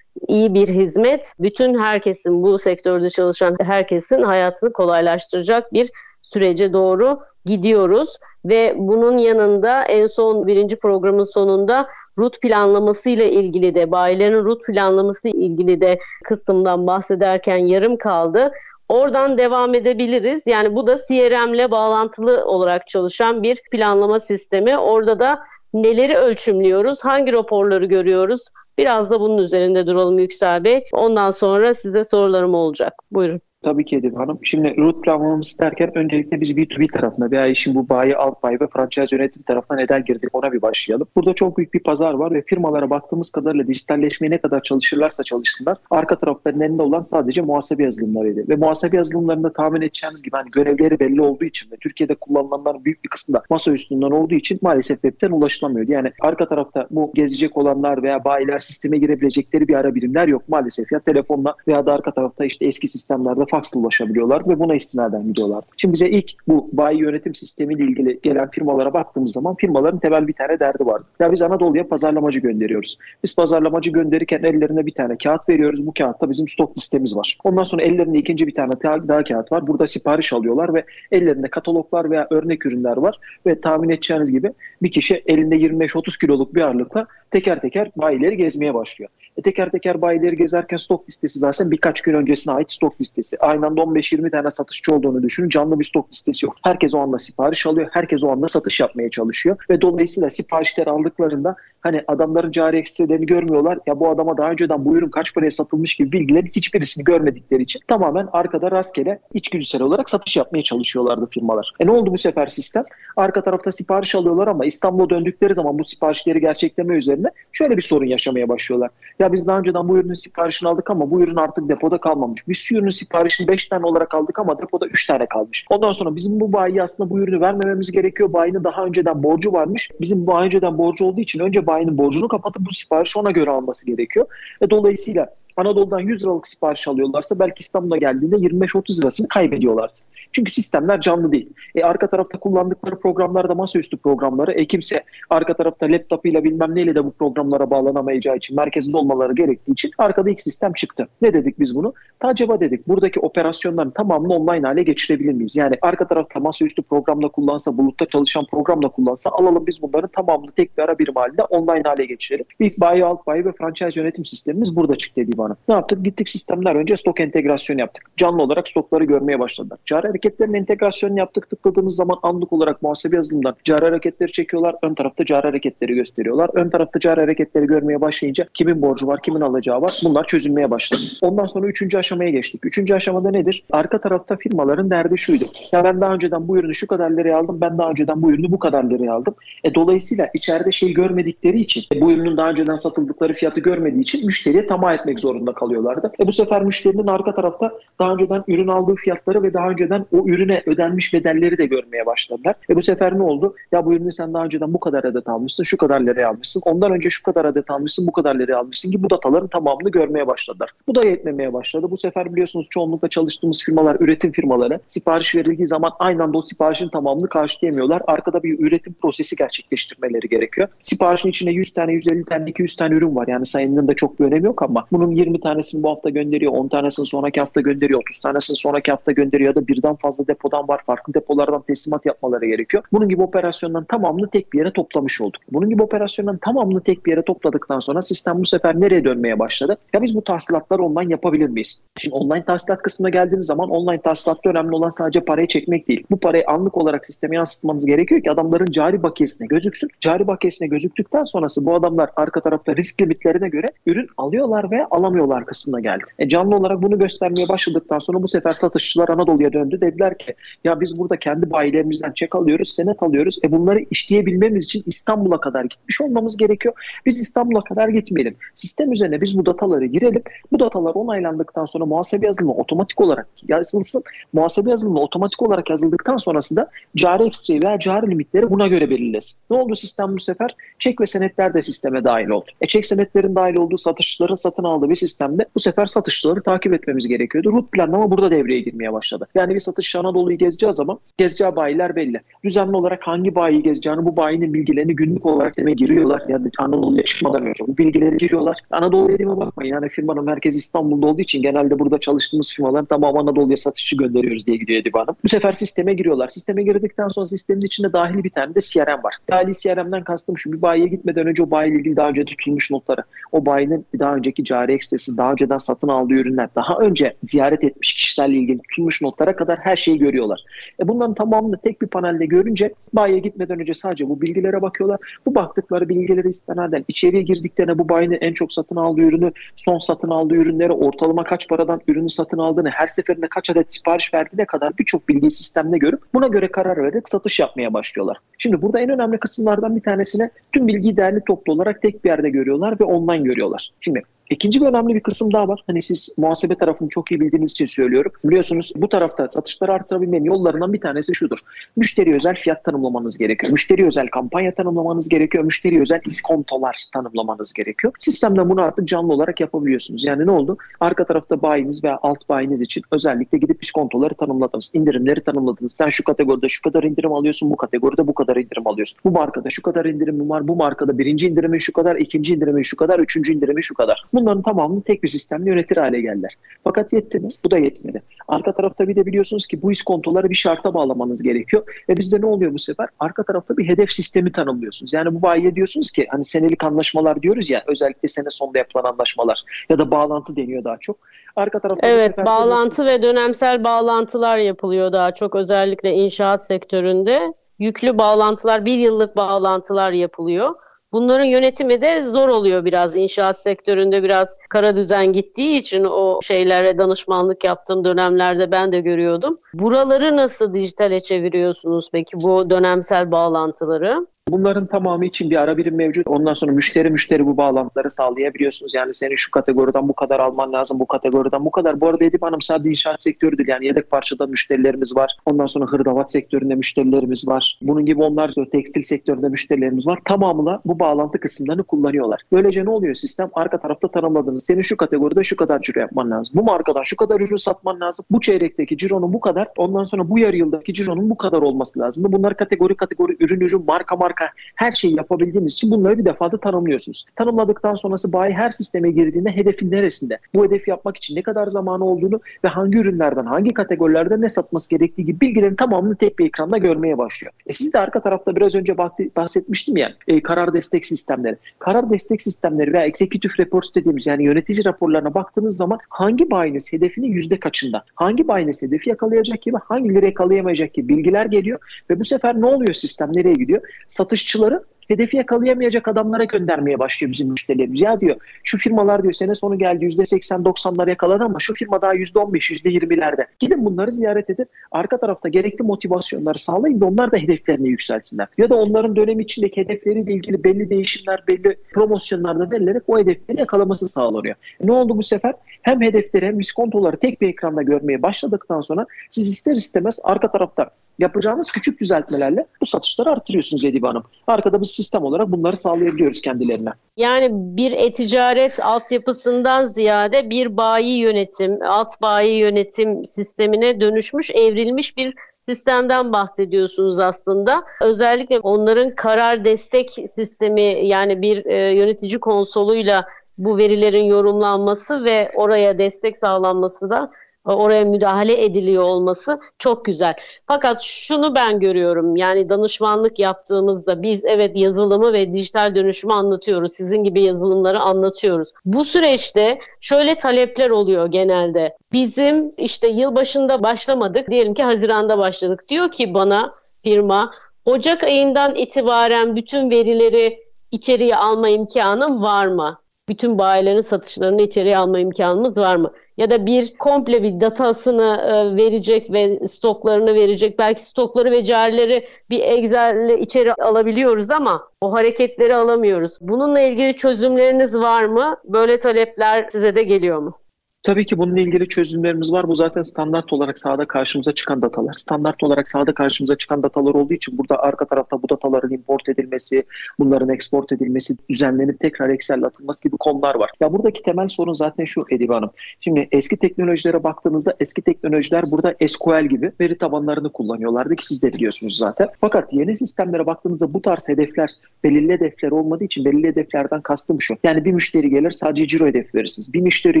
iyi bir hizmet. Bütün herkesin bu sektörde çalışan herkesin hayatını kolaylaştıracak bir sürece doğru gidiyoruz ve bunun yanında en son birinci programın sonunda rut planlaması ile ilgili de bayilerin rut planlaması ile ilgili de kısımdan bahsederken yarım kaldı. Oradan devam edebiliriz. Yani bu da CRM ile bağlantılı olarak çalışan bir planlama sistemi. Orada da neleri ölçümlüyoruz, hangi raporları görüyoruz? Biraz da bunun üzerinde duralım Yüksel Bey. Ondan sonra size sorularım olacak. Buyurun. Tabii ki Edip Hanım. Şimdi root planlamamızı derken öncelikle biz B2B tarafına veya işin bu bayi, alt bayi ve franchise yönetim tarafına neden girdik ona bir başlayalım. Burada çok büyük bir pazar var ve firmalara baktığımız kadarıyla dijitalleşmeye ne kadar çalışırlarsa çalışsınlar arka tarafların elinde olan sadece muhasebe yazılımlarıydı. Ve muhasebe yazılımlarında tahmin edeceğimiz gibi hani görevleri belli olduğu için ve Türkiye'de kullanılanların büyük bir kısmı da masa üstünden olduğu için maalesef webten ulaşılamıyordu. Yani arka tarafta bu gezecek olanlar veya bayiler sisteme girebilecekleri bir ara birimler yok maalesef. Ya telefonla veya da arka tarafta işte eski sistemlerde faksla ulaşabiliyorlar ve buna istinaden gidiyorlar. Şimdi bize ilk bu bayi yönetim sistemiyle ilgili gelen firmalara baktığımız zaman firmaların temel bir tane derdi vardı. Ya biz Anadolu'ya pazarlamacı gönderiyoruz. Biz pazarlamacı gönderirken ellerine bir tane kağıt veriyoruz. Bu kağıtta bizim stok listemiz var. Ondan sonra ellerinde ikinci bir tane daha kağıt var. Burada sipariş alıyorlar ve ellerinde kataloglar veya örnek ürünler var ve tahmin edeceğiniz gibi bir kişi elinde 25-30 kiloluk bir ağırlıkla teker teker bayileri gezmeye başlıyor. E teker teker bayileri gezerken stok listesi zaten birkaç gün öncesine ait stok listesi. Aynı anda 15-20 tane satışçı olduğunu düşünün. Canlı bir stok listesi yok. Herkes o anda sipariş alıyor. Herkes o anda satış yapmaya çalışıyor. Ve dolayısıyla siparişleri aldıklarında hani adamların cari eksilerini görmüyorlar. Ya bu adama daha önceden bu ürün kaç paraya satılmış gibi bilgilerin hiçbirisini görmedikleri için tamamen arkada rastgele içgüdüsel olarak satış yapmaya çalışıyorlardı firmalar. E ne oldu bu sefer sistem? Arka tarafta sipariş alıyorlar ama İstanbul'a döndükleri zaman bu siparişleri gerçekleme üzerine şöyle bir sorun yaşamaya başlıyorlar. Ya biz daha önceden bu ürünün siparişini aldık ama bu ürün artık depoda kalmamış. Biz şu ürünün siparişini 5 tane olarak aldık ama depoda 3 tane kalmış. Ondan sonra bizim bu bayi aslında bu ürünü vermememiz gerekiyor. Bayinin daha önceden borcu varmış. Bizim daha önceden borcu olduğu için önce bayinin borcunu kapatıp bu siparişi ona göre alması gerekiyor. Ve dolayısıyla Anadolu'dan 100 liralık sipariş alıyorlarsa belki İstanbul'a geldiğinde 25-30 lirasını kaybediyorlar. Çünkü sistemler canlı değil. E, arka tarafta kullandıkları programlar da masaüstü programları. E, kimse arka tarafta laptopuyla bilmem neyle de bu programlara bağlanamayacağı için merkezinde olmaları gerektiği için arkada ilk sistem çıktı. Ne dedik biz bunu? Ta acaba dedik buradaki operasyonların tamamını online hale geçirebilir miyiz? Yani arka tarafta masaüstü programla kullansa, bulutta çalışan programla kullansa alalım biz bunların tamamını tek bir ara birim halinde online hale geçirelim. Biz alt bayi ve franchise yönetim sistemimiz burada çıktı dediğim bana. Ne yaptık? Gittik sistemler önce stok entegrasyon yaptık. Canlı olarak stokları görmeye başladılar. Cari hareketlerin entegrasyonunu yaptık. Tıkladığımız zaman anlık olarak muhasebe yazılımından cari hareketleri çekiyorlar. Ön tarafta cari hareketleri gösteriyorlar. Ön tarafta cari hareketleri görmeye başlayınca kimin borcu var, kimin alacağı var. Bunlar çözülmeye başladı. Ondan sonra üçüncü aşamaya geçtik. Üçüncü aşamada nedir? Arka tarafta firmaların derdi şuydu. Ya ben daha önceden bu ürünü şu kadar liraya aldım. Ben daha önceden bu ürünü bu kadar liraya aldım. E, dolayısıyla içeride şey görmedikleri için, e, bu ürünün daha önceden satıldıkları fiyatı görmediği için müşteriye tamah etmek zorunda kalıyorlardı. E bu sefer müşterinin arka tarafta daha önceden ürün aldığı fiyatları ve daha önceden o ürüne ödenmiş bedelleri de görmeye başladılar. E bu sefer ne oldu? Ya bu ürünü sen daha önceden bu kadar adet almışsın, şu kadar liraya almışsın. Ondan önce şu kadar adet almışsın, bu kadar liraya almışsın ki bu dataların tamamını görmeye başladılar. Bu da yetmemeye başladı. Bu sefer biliyorsunuz çoğunlukla çalıştığımız firmalar, üretim firmaları sipariş verildiği zaman aynı anda o siparişin tamamını karşılayamıyorlar. Arkada bir üretim prosesi gerçekleştirmeleri gerekiyor. Siparişin içinde 100 tane, 150 tane, 200 tane ürün var. Yani sayının da çok bir önemi yok ama bunun 20 tanesini bu hafta gönderiyor, 10 tanesini sonraki hafta gönderiyor, 30 tanesini sonraki hafta gönderiyor ya da birden fazla depodan var, farklı depolardan teslimat yapmaları gerekiyor. Bunun gibi operasyondan tamamını tek bir yere toplamış olduk. Bunun gibi operasyondan tamamını tek bir yere topladıktan sonra sistem bu sefer nereye dönmeye başladı? Ya biz bu tahsilatları online yapabilir miyiz? Şimdi online tahsilat kısmına geldiğiniz zaman online tahsilatta önemli olan sadece parayı çekmek değil. Bu parayı anlık olarak sisteme yansıtmamız gerekiyor ki adamların cari bakiyesine gözüksün. Cari bakiyesine gözüktükten sonrası bu adamlar arka tarafta risk limitlerine göre ürün alıyorlar ve alamıyorlar satamıyorlar kısmına geldi. E canlı olarak bunu göstermeye başladıktan sonra bu sefer satışçılar Anadolu'ya döndü. Dediler ki ya biz burada kendi bayilerimizden çek alıyoruz, senet alıyoruz. E bunları işleyebilmemiz için İstanbul'a kadar gitmiş olmamız gerekiyor. Biz İstanbul'a kadar gitmeyelim. Sistem üzerine biz bu dataları girelim. Bu datalar onaylandıktan sonra muhasebe yazılımı otomatik olarak yazılsın. Muhasebe yazılımı otomatik olarak yazıldıktan sonrasında cari ekstreyi veya cari limitleri buna göre belirlesin. Ne oldu sistem bu sefer? Çek ve senetler de sisteme dahil oldu. E çek senetlerin dahil olduğu satışçıların satın aldığı bir sistemde bu sefer satışçıları takip etmemiz gerekiyordu. Root planlama burada devreye girmeye başladı. Yani bir satışçı Anadolu'yu gezeceği zaman gezeceği bayiler belli. Düzenli olarak hangi bayiyi gezeceğini bu bayinin bilgilerini günlük olarak sisteme giriyorlar. Yani Anadolu'ya çıkmadan önce bu bilgileri giriyorlar. Anadolu dediğime bakmayın. Yani firmanın merkezi İstanbul'da olduğu için genelde burada çalıştığımız firmaların tamamı Anadolu'ya satışçı gönderiyoruz diye gidiyor Edip Hanım. Bu sefer sisteme giriyorlar. Sisteme girdikten sonra sistemin içinde dahili bir tane de CRM var. Dahili CRM'den kastım şu bir bayiye gitmeden önce o bayiyle ilgili daha önce tutulmuş notları, o bayinin daha önceki cari ekstresi, daha önceden satın aldığı ürünler, daha önce ziyaret etmiş kişilerle ilgili tutulmuş notlara kadar her şeyi görüyorlar. E bunların tamamını tek bir panelde görünce bayiye gitmeden önce sadece bu bilgilere bakıyorlar. Bu baktıkları bilgileri istinaden içeriye girdiklerine bu bayinin en çok satın aldığı ürünü, son satın aldığı ürünleri, ortalama kaç paradan ürünü satın aldığını, her seferinde kaç adet sipariş verdiğine kadar birçok bilgi sistemine görüp buna göre karar vererek satış yapmaya başlıyorlar. Şimdi burada en önemli kısımlardan bir tanesine tüm bilgiyi değerli toplu olarak tek bir yerde görüyorlar ve ondan görüyorlar. Şimdi İkinci bir önemli bir kısım daha var. Hani siz muhasebe tarafını çok iyi bildiğiniz için söylüyorum. Biliyorsunuz bu tarafta satışları arttırabilmenin yollarından bir tanesi şudur. Müşteri özel fiyat tanımlamanız gerekiyor. Müşteri özel kampanya tanımlamanız gerekiyor. Müşteri özel iskontolar tanımlamanız gerekiyor. Sistemde bunu artık canlı olarak yapabiliyorsunuz. Yani ne oldu? Arka tarafta bayiniz veya alt bayiniz için özellikle gidip iskontoları tanımladınız. indirimleri tanımladınız. Sen şu kategoride şu kadar indirim alıyorsun. Bu kategoride bu kadar indirim alıyorsun. Bu markada şu kadar indirim var. Bu markada birinci indirimin şu kadar, ikinci indirimin şu kadar, üçüncü indirimin şu kadar. Bunların tamamını tek bir sistemle yönetir hale geldiler. Fakat yetti mi? Bu da yetmedi. Arka tarafta bir de biliyorsunuz ki bu iskontoları bir şarta bağlamanız gerekiyor. Ve bizde ne oluyor bu sefer? Arka tarafta bir hedef sistemi tanımlıyorsunuz. Yani bu bayiye diyorsunuz ki hani senelik anlaşmalar diyoruz ya özellikle sene sonunda yapılan anlaşmalar ya da bağlantı deniyor daha çok. Arka tarafta evet bağlantı ve dönemsel bağlantılar yapılıyor daha çok özellikle inşaat sektöründe. Yüklü bağlantılar, bir yıllık bağlantılar yapılıyor. Bunların yönetimi de zor oluyor biraz. İnşaat sektöründe biraz kara düzen gittiği için o şeylere danışmanlık yaptığım dönemlerde ben de görüyordum. Buraları nasıl dijitale çeviriyorsunuz peki bu dönemsel bağlantıları? Bunların tamamı için bir ara birim mevcut. Ondan sonra müşteri müşteri bu bağlantıları sağlayabiliyorsunuz. Yani senin şu kategoriden bu kadar alman lazım, bu kategoriden bu kadar. Bu arada Edip Hanım sadece inşaat sektörü değil. Yani yedek parçada müşterilerimiz var. Ondan sonra hırdavat sektöründe müşterilerimiz var. Bunun gibi onlar tekstil sektöründe müşterilerimiz var. Tamamıyla bu bağlantı kısımlarını kullanıyorlar. Böylece ne oluyor sistem? Arka tarafta tanımladığınız senin şu kategoride şu kadar ciro yapman lazım. Bu markadan şu kadar ürün satman lazım. Bu çeyrekteki cironun bu kadar. Ondan sonra bu yarı yıldaki cironun bu kadar olması lazım. Bunlar kategori kategori ürün ürün marka marka marka her şeyi yapabildiğiniz için bunları bir defada tanımlıyorsunuz. Tanımladıktan sonrası bayi her sisteme girdiğinde hedefin neresinde? Bu hedefi yapmak için ne kadar zamanı olduğunu ve hangi ürünlerden, hangi kategorilerde ne satması gerektiği gibi bilgilerin tamamını tek bir ekranda görmeye başlıyor. E siz de arka tarafta biraz önce bahsetmiştim ya e, karar destek sistemleri. Karar destek sistemleri veya executive reports dediğimiz yani yönetici raporlarına baktığınız zaman hangi bayiniz hedefinin yüzde kaçında? Hangi bayiniz hedefi yakalayacak gibi hangileri yakalayamayacak gibi bilgiler geliyor ve bu sefer ne oluyor sistem nereye gidiyor? Satışçıları hedefi yakalayamayacak adamlara göndermeye başlıyor bizim müşterilerimiz. Ya diyor şu firmalar diyor sene sonu geldi %80-90'lar yakaladı ama şu firma daha %15, %20'lerde. Gidin bunları ziyaret edin. Arka tarafta gerekli motivasyonları sağlayın da onlar da hedeflerini yükselsinler. Ya da onların dönem içindeki hedefleriyle ilgili belli değişimler, belli promosyonlar da verilerek o hedefleri yakalaması sağlanıyor. E ne oldu bu sefer? Hem hedefleri hem iskontoları tek bir ekranda görmeye başladıktan sonra siz ister istemez arka tarafta yapacağınız küçük düzeltmelerle bu satışları artırıyorsunuz Edibe Hanım. Arkada bir sistem olarak bunları sağlayabiliyoruz kendilerine. Yani bir e-ticaret altyapısından ziyade bir bayi yönetim, alt bayi yönetim sistemine dönüşmüş, evrilmiş bir sistemden bahsediyorsunuz aslında. Özellikle onların karar destek sistemi yani bir e, yönetici konsoluyla bu verilerin yorumlanması ve oraya destek sağlanması da oraya müdahale ediliyor olması çok güzel. Fakat şunu ben görüyorum yani danışmanlık yaptığımızda biz evet yazılımı ve dijital dönüşümü anlatıyoruz. Sizin gibi yazılımları anlatıyoruz. Bu süreçte şöyle talepler oluyor genelde. Bizim işte yılbaşında başlamadık diyelim ki Haziran'da başladık. Diyor ki bana firma Ocak ayından itibaren bütün verileri içeriye alma imkanım var mı? bütün bayilerin satışlarını içeriye alma imkanımız var mı? Ya da bir komple bir datasını e, verecek ve stoklarını verecek. Belki stokları ve carileri bir Excel'le içeri alabiliyoruz ama o hareketleri alamıyoruz. Bununla ilgili çözümleriniz var mı? Böyle talepler size de geliyor mu? Tabii ki bununla ilgili çözümlerimiz var. Bu zaten standart olarak sahada karşımıza çıkan datalar. Standart olarak sahada karşımıza çıkan datalar olduğu için burada arka tarafta bu dataların import edilmesi, bunların export edilmesi, düzenlenip tekrar Excel'e atılması gibi konular var. Ya buradaki temel sorun zaten şu Edip Hanım. Şimdi eski teknolojilere baktığınızda eski teknolojiler burada SQL gibi veri tabanlarını kullanıyorlardı ki siz de biliyorsunuz zaten. Fakat yeni sistemlere baktığınızda bu tarz hedefler belirli hedefler olmadığı için belirli hedeflerden kastım şu. Yani bir müşteri gelir sadece ciro hedefi verirsiniz. Bir müşteri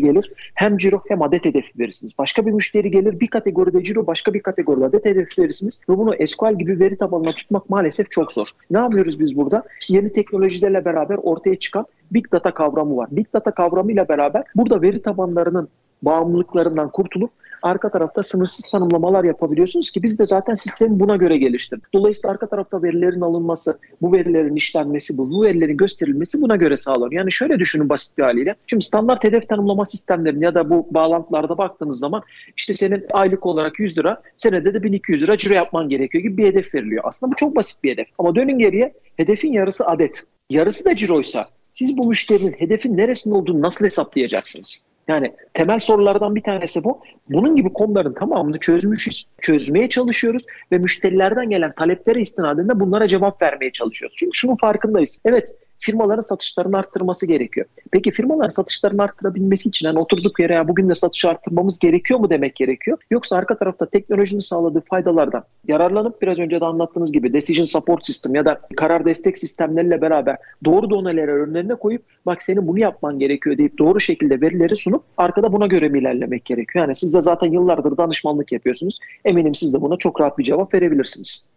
gelir hem hem ciro hem adet hedefi verirsiniz. Başka bir müşteri gelir bir kategoride ciro başka bir kategoride adet hedefi verirsiniz ve bunu SQL gibi veri tabanına tutmak maalesef çok zor. Ne yapıyoruz biz burada? Yeni teknolojilerle beraber ortaya çıkan Big Data kavramı var. Big Data kavramıyla beraber burada veri tabanlarının bağımlılıklarından kurtulup arka tarafta sınırsız tanımlamalar yapabiliyorsunuz ki biz de zaten sistemi buna göre geliştirdik. Dolayısıyla arka tarafta verilerin alınması, bu verilerin işlenmesi, bu, bu verilerin gösterilmesi buna göre sağlanıyor. Yani şöyle düşünün basit bir haliyle. Şimdi standart hedef tanımlama sistemlerinin ya da bu bağlantılarda baktığınız zaman işte senin aylık olarak 100 lira, senede de 1200 lira ciro yapman gerekiyor gibi bir hedef veriliyor. Aslında bu çok basit bir hedef. Ama dönün geriye hedefin yarısı adet. Yarısı da ciroysa siz bu müşterinin hedefin neresinde olduğunu nasıl hesaplayacaksınız? Yani temel sorulardan bir tanesi bu. Bunun gibi konuların tamamını çözmüşüz, çözmeye çalışıyoruz ve müşterilerden gelen taleplere istinaden de bunlara cevap vermeye çalışıyoruz. Çünkü şunun farkındayız. Evet firmaların satışlarını arttırması gerekiyor. Peki firmaların satışlarını arttırabilmesi için yani oturduk yere ya bugün de satış arttırmamız gerekiyor mu demek gerekiyor? Yoksa arka tarafta teknolojinin sağladığı faydalardan yararlanıp biraz önce de anlattığınız gibi decision support system ya da karar destek sistemleriyle beraber doğru doneleri önlerine koyup bak senin bunu yapman gerekiyor deyip doğru şekilde verileri sunup arkada buna göre mi ilerlemek gerekiyor? Yani siz de zaten yıllardır danışmanlık yapıyorsunuz. Eminim siz de buna çok rahat bir cevap verebilirsiniz.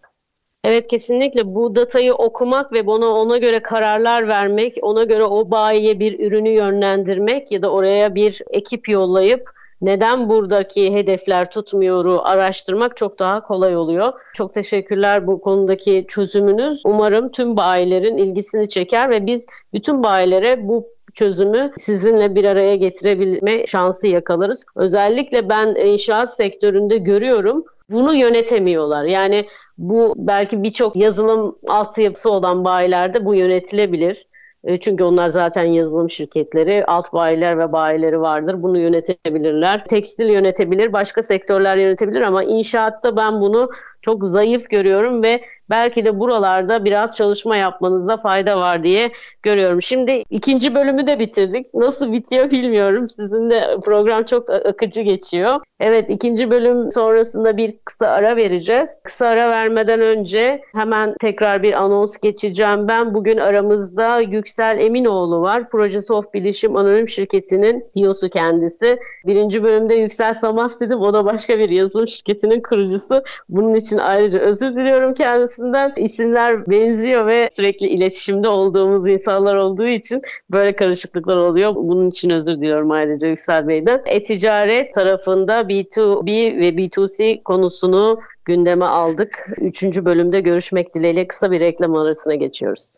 Evet kesinlikle bu datayı okumak ve buna ona göre kararlar vermek, ona göre o bayiye bir ürünü yönlendirmek ya da oraya bir ekip yollayıp neden buradaki hedefler tutmuyoru araştırmak çok daha kolay oluyor. Çok teşekkürler bu konudaki çözümünüz. Umarım tüm bayilerin ilgisini çeker ve biz bütün bayilere bu çözümü sizinle bir araya getirebilme şansı yakalarız. Özellikle ben inşaat sektöründe görüyorum bunu yönetemiyorlar. Yani bu belki birçok yazılım altyapısı olan bayilerde bu yönetilebilir. E, çünkü onlar zaten yazılım şirketleri, alt bayiler ve bayileri vardır. Bunu yönetebilirler. Tekstil yönetebilir, başka sektörler yönetebilir ama inşaatta ben bunu çok zayıf görüyorum ve belki de buralarda biraz çalışma yapmanızda fayda var diye görüyorum. Şimdi ikinci bölümü de bitirdik. Nasıl bitiyor bilmiyorum. Sizin de program çok akıcı geçiyor. Evet ikinci bölüm sonrasında bir kısa ara vereceğiz. Kısa ara vermeden önce hemen tekrar bir anons geçeceğim. Ben bugün aramızda Yüksel Eminoğlu var. Projesi of Bilişim Anonim Şirketi'nin CEO'su kendisi. Birinci bölümde Yüksel Samas dedim. O da başka bir yazılım şirketinin kurucusu. Bunun için ayrıca özür diliyorum kendisinden. İsimler benziyor ve sürekli iletişimde olduğumuz insanlar olduğu için böyle karışıklıklar oluyor. Bunun için özür diliyorum ayrıca Yüksel Bey'den. E-ticaret tarafında B2B ve B2C konusunu gündeme aldık. Üçüncü bölümde görüşmek dileğiyle kısa bir reklam arasına geçiyoruz.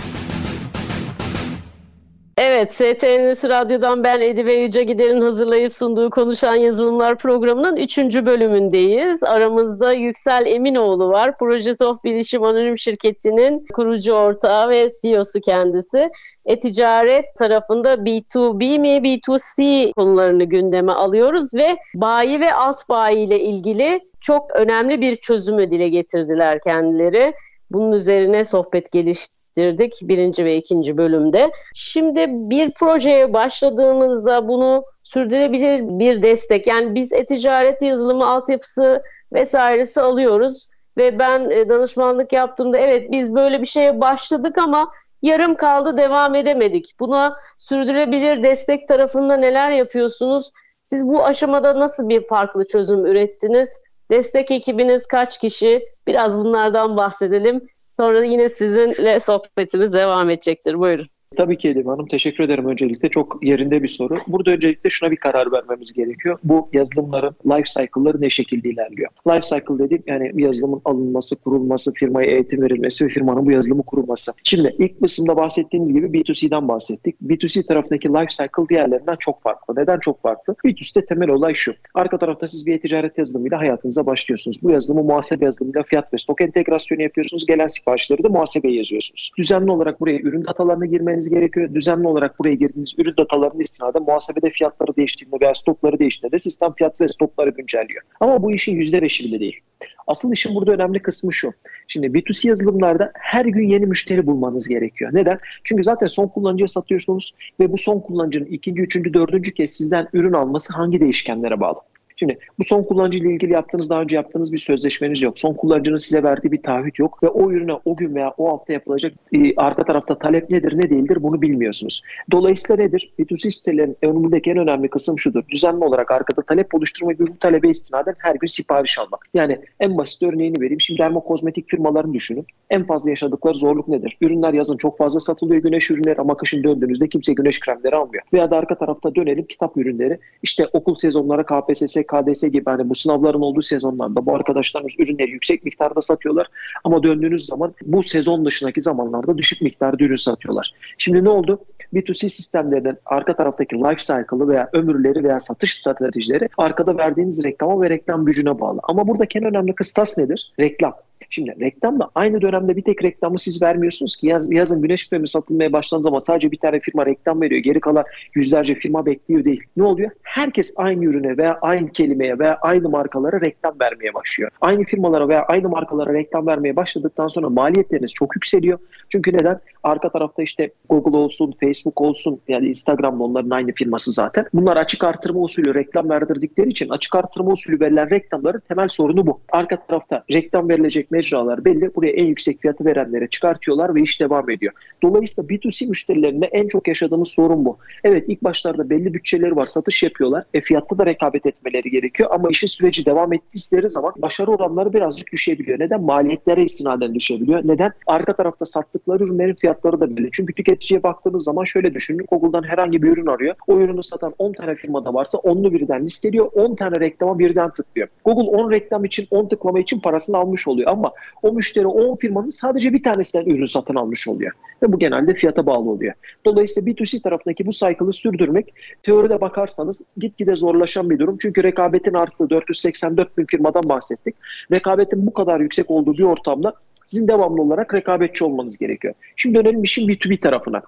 Evet, ST Endüstri Radyo'dan ben Edibe Yüce Gider'in hazırlayıp sunduğu Konuşan Yazılımlar programının 3. bölümündeyiz. Aramızda Yüksel Eminoğlu var. Projesi of Bilişim Anonim Şirketi'nin kurucu ortağı ve CEO'su kendisi. E-ticaret tarafında B2B mi B2C konularını gündeme alıyoruz ve bayi ve alt bayi ile ilgili çok önemli bir çözümü dile getirdiler kendileri. Bunun üzerine sohbet gelişti geliştirdik birinci ve ikinci bölümde. Şimdi bir projeye başladığımızda bunu sürdürebilir bir destek yani biz e-ticaret yazılımı altyapısı vesairesi alıyoruz ve ben e, danışmanlık yaptığımda evet biz böyle bir şeye başladık ama yarım kaldı devam edemedik. Buna sürdürebilir destek tarafında neler yapıyorsunuz? Siz bu aşamada nasıl bir farklı çözüm ürettiniz? Destek ekibiniz kaç kişi? Biraz bunlardan bahsedelim Sonra yine sizinle sohbetimiz devam edecektir. Buyurun. Tabii ki Edip Hanım. Teşekkür ederim öncelikle. Çok yerinde bir soru. Burada öncelikle şuna bir karar vermemiz gerekiyor. Bu yazılımların life cycle'ları ne şekilde ilerliyor? Life cycle dediğim yani yazılımın alınması, kurulması, firmaya eğitim verilmesi ve firmanın bu yazılımı kurulması. Şimdi ilk kısımda bahsettiğimiz gibi B2C'den bahsettik. B2C tarafındaki life cycle diğerlerinden çok farklı. Neden çok farklı? B2C'de temel olay şu. Arka tarafta siz bir ticaret yazılımıyla hayatınıza başlıyorsunuz. Bu yazılımı muhasebe yazılımıyla fiyat ve stok entegrasyonu yapıyorsunuz. Gelen siparişleri de muhasebeye yazıyorsunuz. Düzenli olarak buraya ürün datalarını girmeniz girmeniz gerekiyor. Düzenli olarak buraya girdiğiniz ürün datalarını istinaden muhasebede fiyatları değiştiğinde veya stokları değiştiğinde de sistem fiyat ve stokları güncelliyor. Ama bu işin %5'i bile değil. Asıl işin burada önemli kısmı şu. Şimdi B2C yazılımlarda her gün yeni müşteri bulmanız gerekiyor. Neden? Çünkü zaten son kullanıcıya satıyorsunuz ve bu son kullanıcının ikinci, üçüncü, dördüncü kez sizden ürün alması hangi değişkenlere bağlı? Şimdi bu son kullanıcı ile ilgili yaptığınız daha önce yaptığınız bir sözleşmeniz yok. Son kullanıcının size verdiği bir taahhüt yok ve o ürüne o gün veya o hafta yapılacak e, arka tarafta talep nedir ne değildir bunu bilmiyorsunuz. Dolayısıyla nedir? B2C sitelerin önümündeki en önemli kısım şudur. Düzenli olarak arkada talep oluşturmak ve bu talebe istinaden her gün sipariş almak. Yani en basit örneğini vereyim. Şimdi dermokozmetik firmalarını düşünün. En fazla yaşadıkları zorluk nedir? Ürünler yazın çok fazla satılıyor güneş ürünleri ama kışın döndüğünüzde kimse güneş kremleri almıyor. Veya da arka tarafta dönelim kitap ürünleri. İşte okul sezonları KPSS, KDS gibi hani bu sınavların olduğu sezonlarda bu arkadaşlarımız ürünleri yüksek miktarda satıyorlar. Ama döndüğünüz zaman bu sezon dışındaki zamanlarda düşük miktarda ürün satıyorlar. Şimdi ne oldu? B2C sistemlerinin arka taraftaki life cycle'ı veya ömürleri veya satış stratejileri arkada verdiğiniz reklama ve reklam gücüne bağlı. Ama buradaki en önemli kıstas nedir? Reklam. Şimdi reklamla aynı dönemde bir tek reklamı siz vermiyorsunuz ki yaz, yazın güneş kremi satılmaya başlandığı zaman sadece bir tane firma reklam veriyor. Geri kalan yüzlerce firma bekliyor değil. Ne oluyor? Herkes aynı ürüne veya aynı kelimeye veya aynı markalara reklam vermeye başlıyor. Aynı firmalara veya aynı markalara reklam vermeye başladıktan sonra maliyetleriniz çok yükseliyor. Çünkü neden? Arka tarafta işte Google olsun, Facebook olsun yani Instagram'da onların aynı firması zaten. Bunlar açık artırma usulü reklam verdirdikleri için açık artırma usulü verilen reklamların temel sorunu bu. Arka tarafta reklam verilecek mecralar belli. Buraya en yüksek fiyatı verenlere çıkartıyorlar ve iş devam ediyor. Dolayısıyla B2C müşterilerinde en çok yaşadığımız sorun bu. Evet ilk başlarda belli bütçeleri var, satış yapıyorlar. E fiyatta da rekabet etmeleri gerekiyor ama işin süreci devam ettikleri zaman başarı oranları birazcık düşebiliyor. Neden? Maliyetlere istinaden düşebiliyor. Neden? Arka tarafta sattıkları ürünlerin fiyatları da belli. Çünkü tüketiciye baktığınız zaman şöyle düşünün. Google'dan herhangi bir ürün arıyor. O ürünü satan 10 tane firmada varsa 10'lu birden listeliyor. 10 tane reklama birden tıklıyor. Google 10 reklam için 10 tıklama için parasını almış oluyor ama o müşteri 10 firmanın sadece bir tanesinden ürün satın almış oluyor. Ve bu genelde fiyata bağlı oluyor. Dolayısıyla B2C tarafındaki bu cycle'ı sürdürmek teoride bakarsanız gitgide zorlaşan bir durum. Çünkü rekabetin arttığı 484 bin firmadan bahsettik. Rekabetin bu kadar yüksek olduğu bir ortamda sizin devamlı olarak rekabetçi olmanız gerekiyor. Şimdi dönelim işin B2B tarafına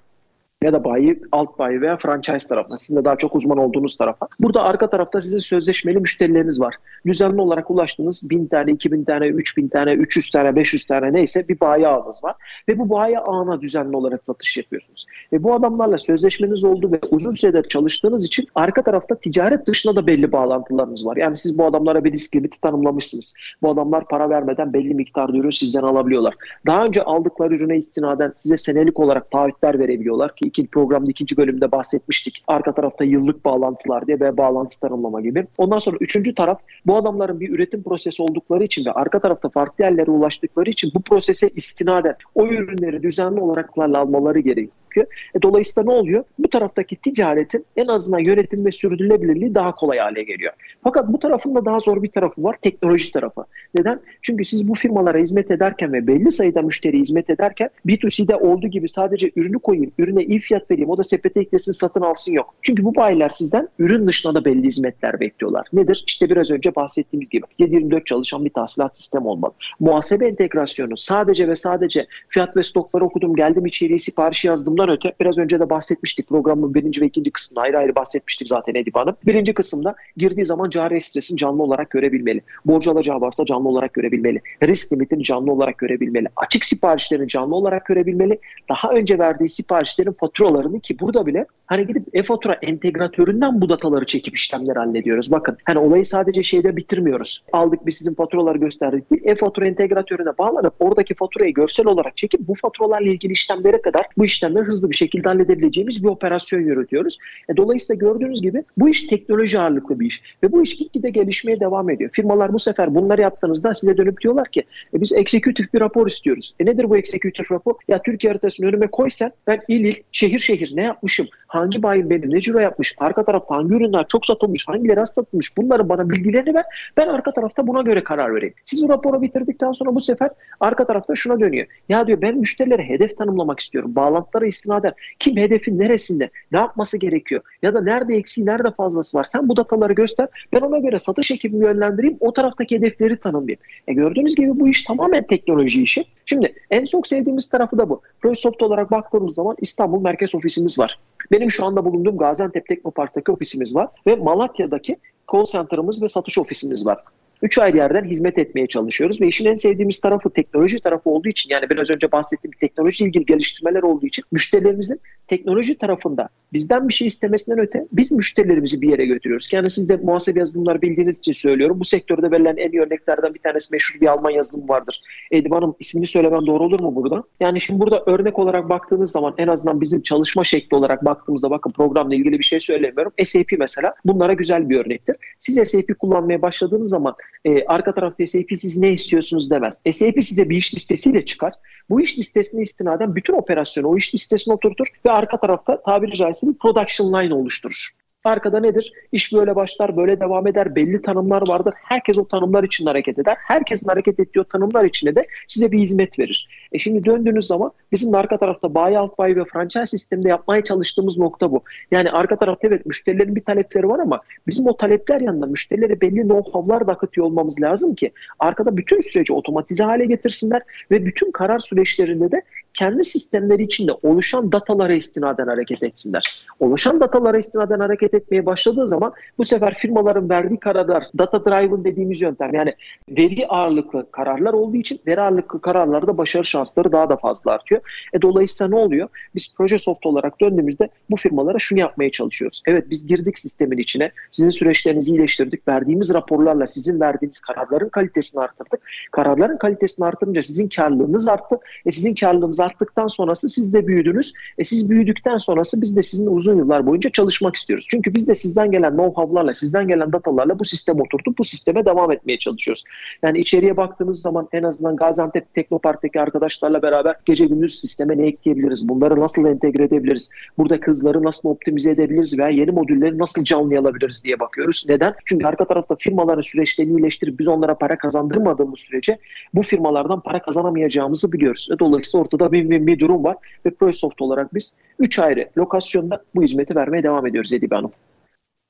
ya da bayi, alt bayi veya franchise tarafına. Sizin de daha çok uzman olduğunuz tarafa. Burada arka tarafta sizin sözleşmeli müşterileriniz var. Düzenli olarak ulaştığınız 1000 tane, 2000 tane, 3000 tane, 300 tane, 500 tane neyse bir bayi ağınız var. Ve bu bayi ağına düzenli olarak satış yapıyorsunuz. Ve bu adamlarla sözleşmeniz oldu ve uzun süredir çalıştığınız için arka tarafta ticaret dışında da belli bağlantılarınız var. Yani siz bu adamlara bir risk limiti tanımlamışsınız. Bu adamlar para vermeden belli miktarda ürün sizden alabiliyorlar. Daha önce aldıkları ürüne istinaden size senelik olarak taahhütler verebiliyorlar ki ikinci programda ikinci bölümde bahsetmiştik. Arka tarafta yıllık bağlantılar diye ve bağlantı tanımlama gibi. Ondan sonra üçüncü taraf bu adamların bir üretim prosesi oldukları için ve arka tarafta farklı yerlere ulaştıkları için bu prosese istinaden o ürünleri düzenli olarak almaları gerekiyor gerekiyor. E, dolayısıyla ne oluyor? Bu taraftaki ticaretin en azından yönetim ve sürdürülebilirliği daha kolay hale geliyor. Fakat bu tarafın da daha zor bir tarafı var. Teknoloji tarafı. Neden? Çünkü siz bu firmalara hizmet ederken ve belli sayıda müşteri hizmet ederken B2C'de olduğu gibi sadece ürünü koyayım, ürüne iyi fiyat vereyim, o da sepete eklesin, satın alsın yok. Çünkü bu bayiler sizden ürün dışında da belli hizmetler bekliyorlar. Nedir? İşte biraz önce bahsettiğimiz gibi 7-24 çalışan bir tahsilat sistemi olmalı. Muhasebe entegrasyonu sadece ve sadece fiyat ve stokları okudum, geldim içeriye sipariş yazdım Bundan öte biraz önce de bahsetmiştik programın birinci ve ikinci kısmında ayrı ayrı bahsetmiştik zaten Edip Hanım. Birinci kısımda girdiği zaman cari ekstresini canlı olarak görebilmeli. Borcu alacağı varsa canlı olarak görebilmeli. Risk limitini canlı olarak görebilmeli. Açık siparişlerini canlı olarak görebilmeli. Daha önce verdiği siparişlerin faturalarını ki burada bile Hani gidip e-fatura entegratöründen bu dataları çekip işlemleri hallediyoruz. Bakın hani olayı sadece şeyde bitirmiyoruz. Aldık biz sizin faturaları gösterdik. Bir e-fatura entegratörüne bağlanıp oradaki faturayı görsel olarak çekip bu faturalarla ilgili işlemlere kadar bu işlemleri hızlı bir şekilde halledebileceğimiz bir operasyon yürütüyoruz. E, dolayısıyla gördüğünüz gibi bu iş teknoloji ağırlıklı bir iş. Ve bu iş gitgide gelişmeye devam ediyor. Firmalar bu sefer bunları yaptığınızda size dönüp diyorlar ki e, biz eksekutif bir rapor istiyoruz. E nedir bu eksekutif rapor? Ya Türkiye haritasını önüme koysan ben il il, şehir şehir ne yapmışım? Hangi bayi benim ne ciro yapmış? Arka tarafta hangi ürünler çok satılmış? Hangileri az satılmış? Bunları bana bilgilerini ver. Ben arka tarafta buna göre karar vereyim. Siz o raporu bitirdikten sonra bu sefer arka tarafta şuna dönüyor. Ya diyor ben müşterilere hedef tanımlamak istiyorum. Bağlantılara istinaden kim hedefin neresinde? Ne yapması gerekiyor? Ya da nerede eksiği, nerede fazlası var? Sen bu dataları göster. Ben ona göre satış ekibimi yönlendireyim. O taraftaki hedefleri tanımlayayım. E gördüğünüz gibi bu iş tamamen teknoloji işi. Şimdi en çok sevdiğimiz tarafı da bu. ProSoft olarak baktığımız zaman İstanbul merkez ofisimiz var. Benim şu anda bulunduğum Gaziantep Teknopark'taki ofisimiz var ve Malatya'daki call center'ımız ve satış ofisimiz var. Üç ayrı yerden hizmet etmeye çalışıyoruz ve işin en sevdiğimiz tarafı teknoloji tarafı olduğu için yani biraz önce bahsettiğim teknoloji ilgili geliştirmeler olduğu için müşterilerimizin teknoloji tarafında bizden bir şey istemesinden öte biz müşterilerimizi bir yere götürüyoruz. Yani siz de muhasebe yazılımları bildiğiniz için söylüyorum. Bu sektörde verilen en iyi örneklerden bir tanesi meşhur bir Alman yazılımı vardır. Edip Hanım ismini söylemem doğru olur mu burada? Yani şimdi burada örnek olarak baktığınız zaman en azından bizim çalışma şekli olarak baktığımızda bakın programla ilgili bir şey söylemiyorum. SAP mesela bunlara güzel bir örnektir. Siz SAP kullanmaya başladığınız zaman e, arka tarafta SAP siz ne istiyorsunuz demez. SAP size bir iş listesiyle çıkar. Bu iş listesine istinaden bütün operasyonu o iş listesine oturtur ve arka tarafta tabiri caizse bir production line oluşturur. Arkada nedir? İş böyle başlar, böyle devam eder. Belli tanımlar vardır. Herkes o tanımlar için hareket eder. Herkesin hareket ettiği tanımlar içinde de size bir hizmet verir. E şimdi döndüğünüz zaman bizim arka tarafta alt bayi ve franchise sisteminde yapmaya çalıştığımız nokta bu. Yani arka tarafta evet müşterilerin bir talepleri var ama bizim o talepler yanında müşterilere belli know-how'lar da akıtıyor olmamız lazım ki arkada bütün süreci otomatize hale getirsinler ve bütün karar süreçlerinde de kendi sistemleri içinde oluşan datalara istinaden hareket etsinler. Oluşan datalara istinaden hareket etmeye başladığı zaman bu sefer firmaların verdiği kararlar data driven dediğimiz yöntem yani veri ağırlıklı kararlar olduğu için veri ağırlıklı kararlarda başarı şansları daha da fazla artıyor. E, dolayısıyla ne oluyor? Biz proje soft olarak döndüğümüzde bu firmalara şunu yapmaya çalışıyoruz. Evet biz girdik sistemin içine. Sizin süreçlerinizi iyileştirdik. Verdiğimiz raporlarla sizin verdiğiniz kararların kalitesini arttırdık. Kararların kalitesini artırınca sizin karlılığınız arttı. E sizin karlılığınız arttıktan sonrası siz de büyüdünüz. E siz büyüdükten sonrası biz de sizin uzun yıllar boyunca çalışmak istiyoruz. Çünkü biz de sizden gelen know-how'larla, sizden gelen datalarla bu sistem oturtup bu sisteme devam etmeye çalışıyoruz. Yani içeriye baktığınız zaman en azından Gaziantep Teknopark'taki arkadaşlarla beraber gece gündüz sisteme ne ekleyebiliriz? Bunları nasıl entegre edebiliriz? Burada hızları nasıl optimize edebiliriz veya yeni modülleri nasıl canlı alabiliriz diye bakıyoruz. Neden? Çünkü arka tarafta firmaların süreçlerini iyileştirip biz onlara para kazandırmadığımız sürece bu firmalardan para kazanamayacağımızı biliyoruz. Dolayısıyla ortada bir, bir durum var ve ProSoft olarak biz 3 ayrı lokasyonda bu hizmeti vermeye devam ediyoruz Edibe Hanım.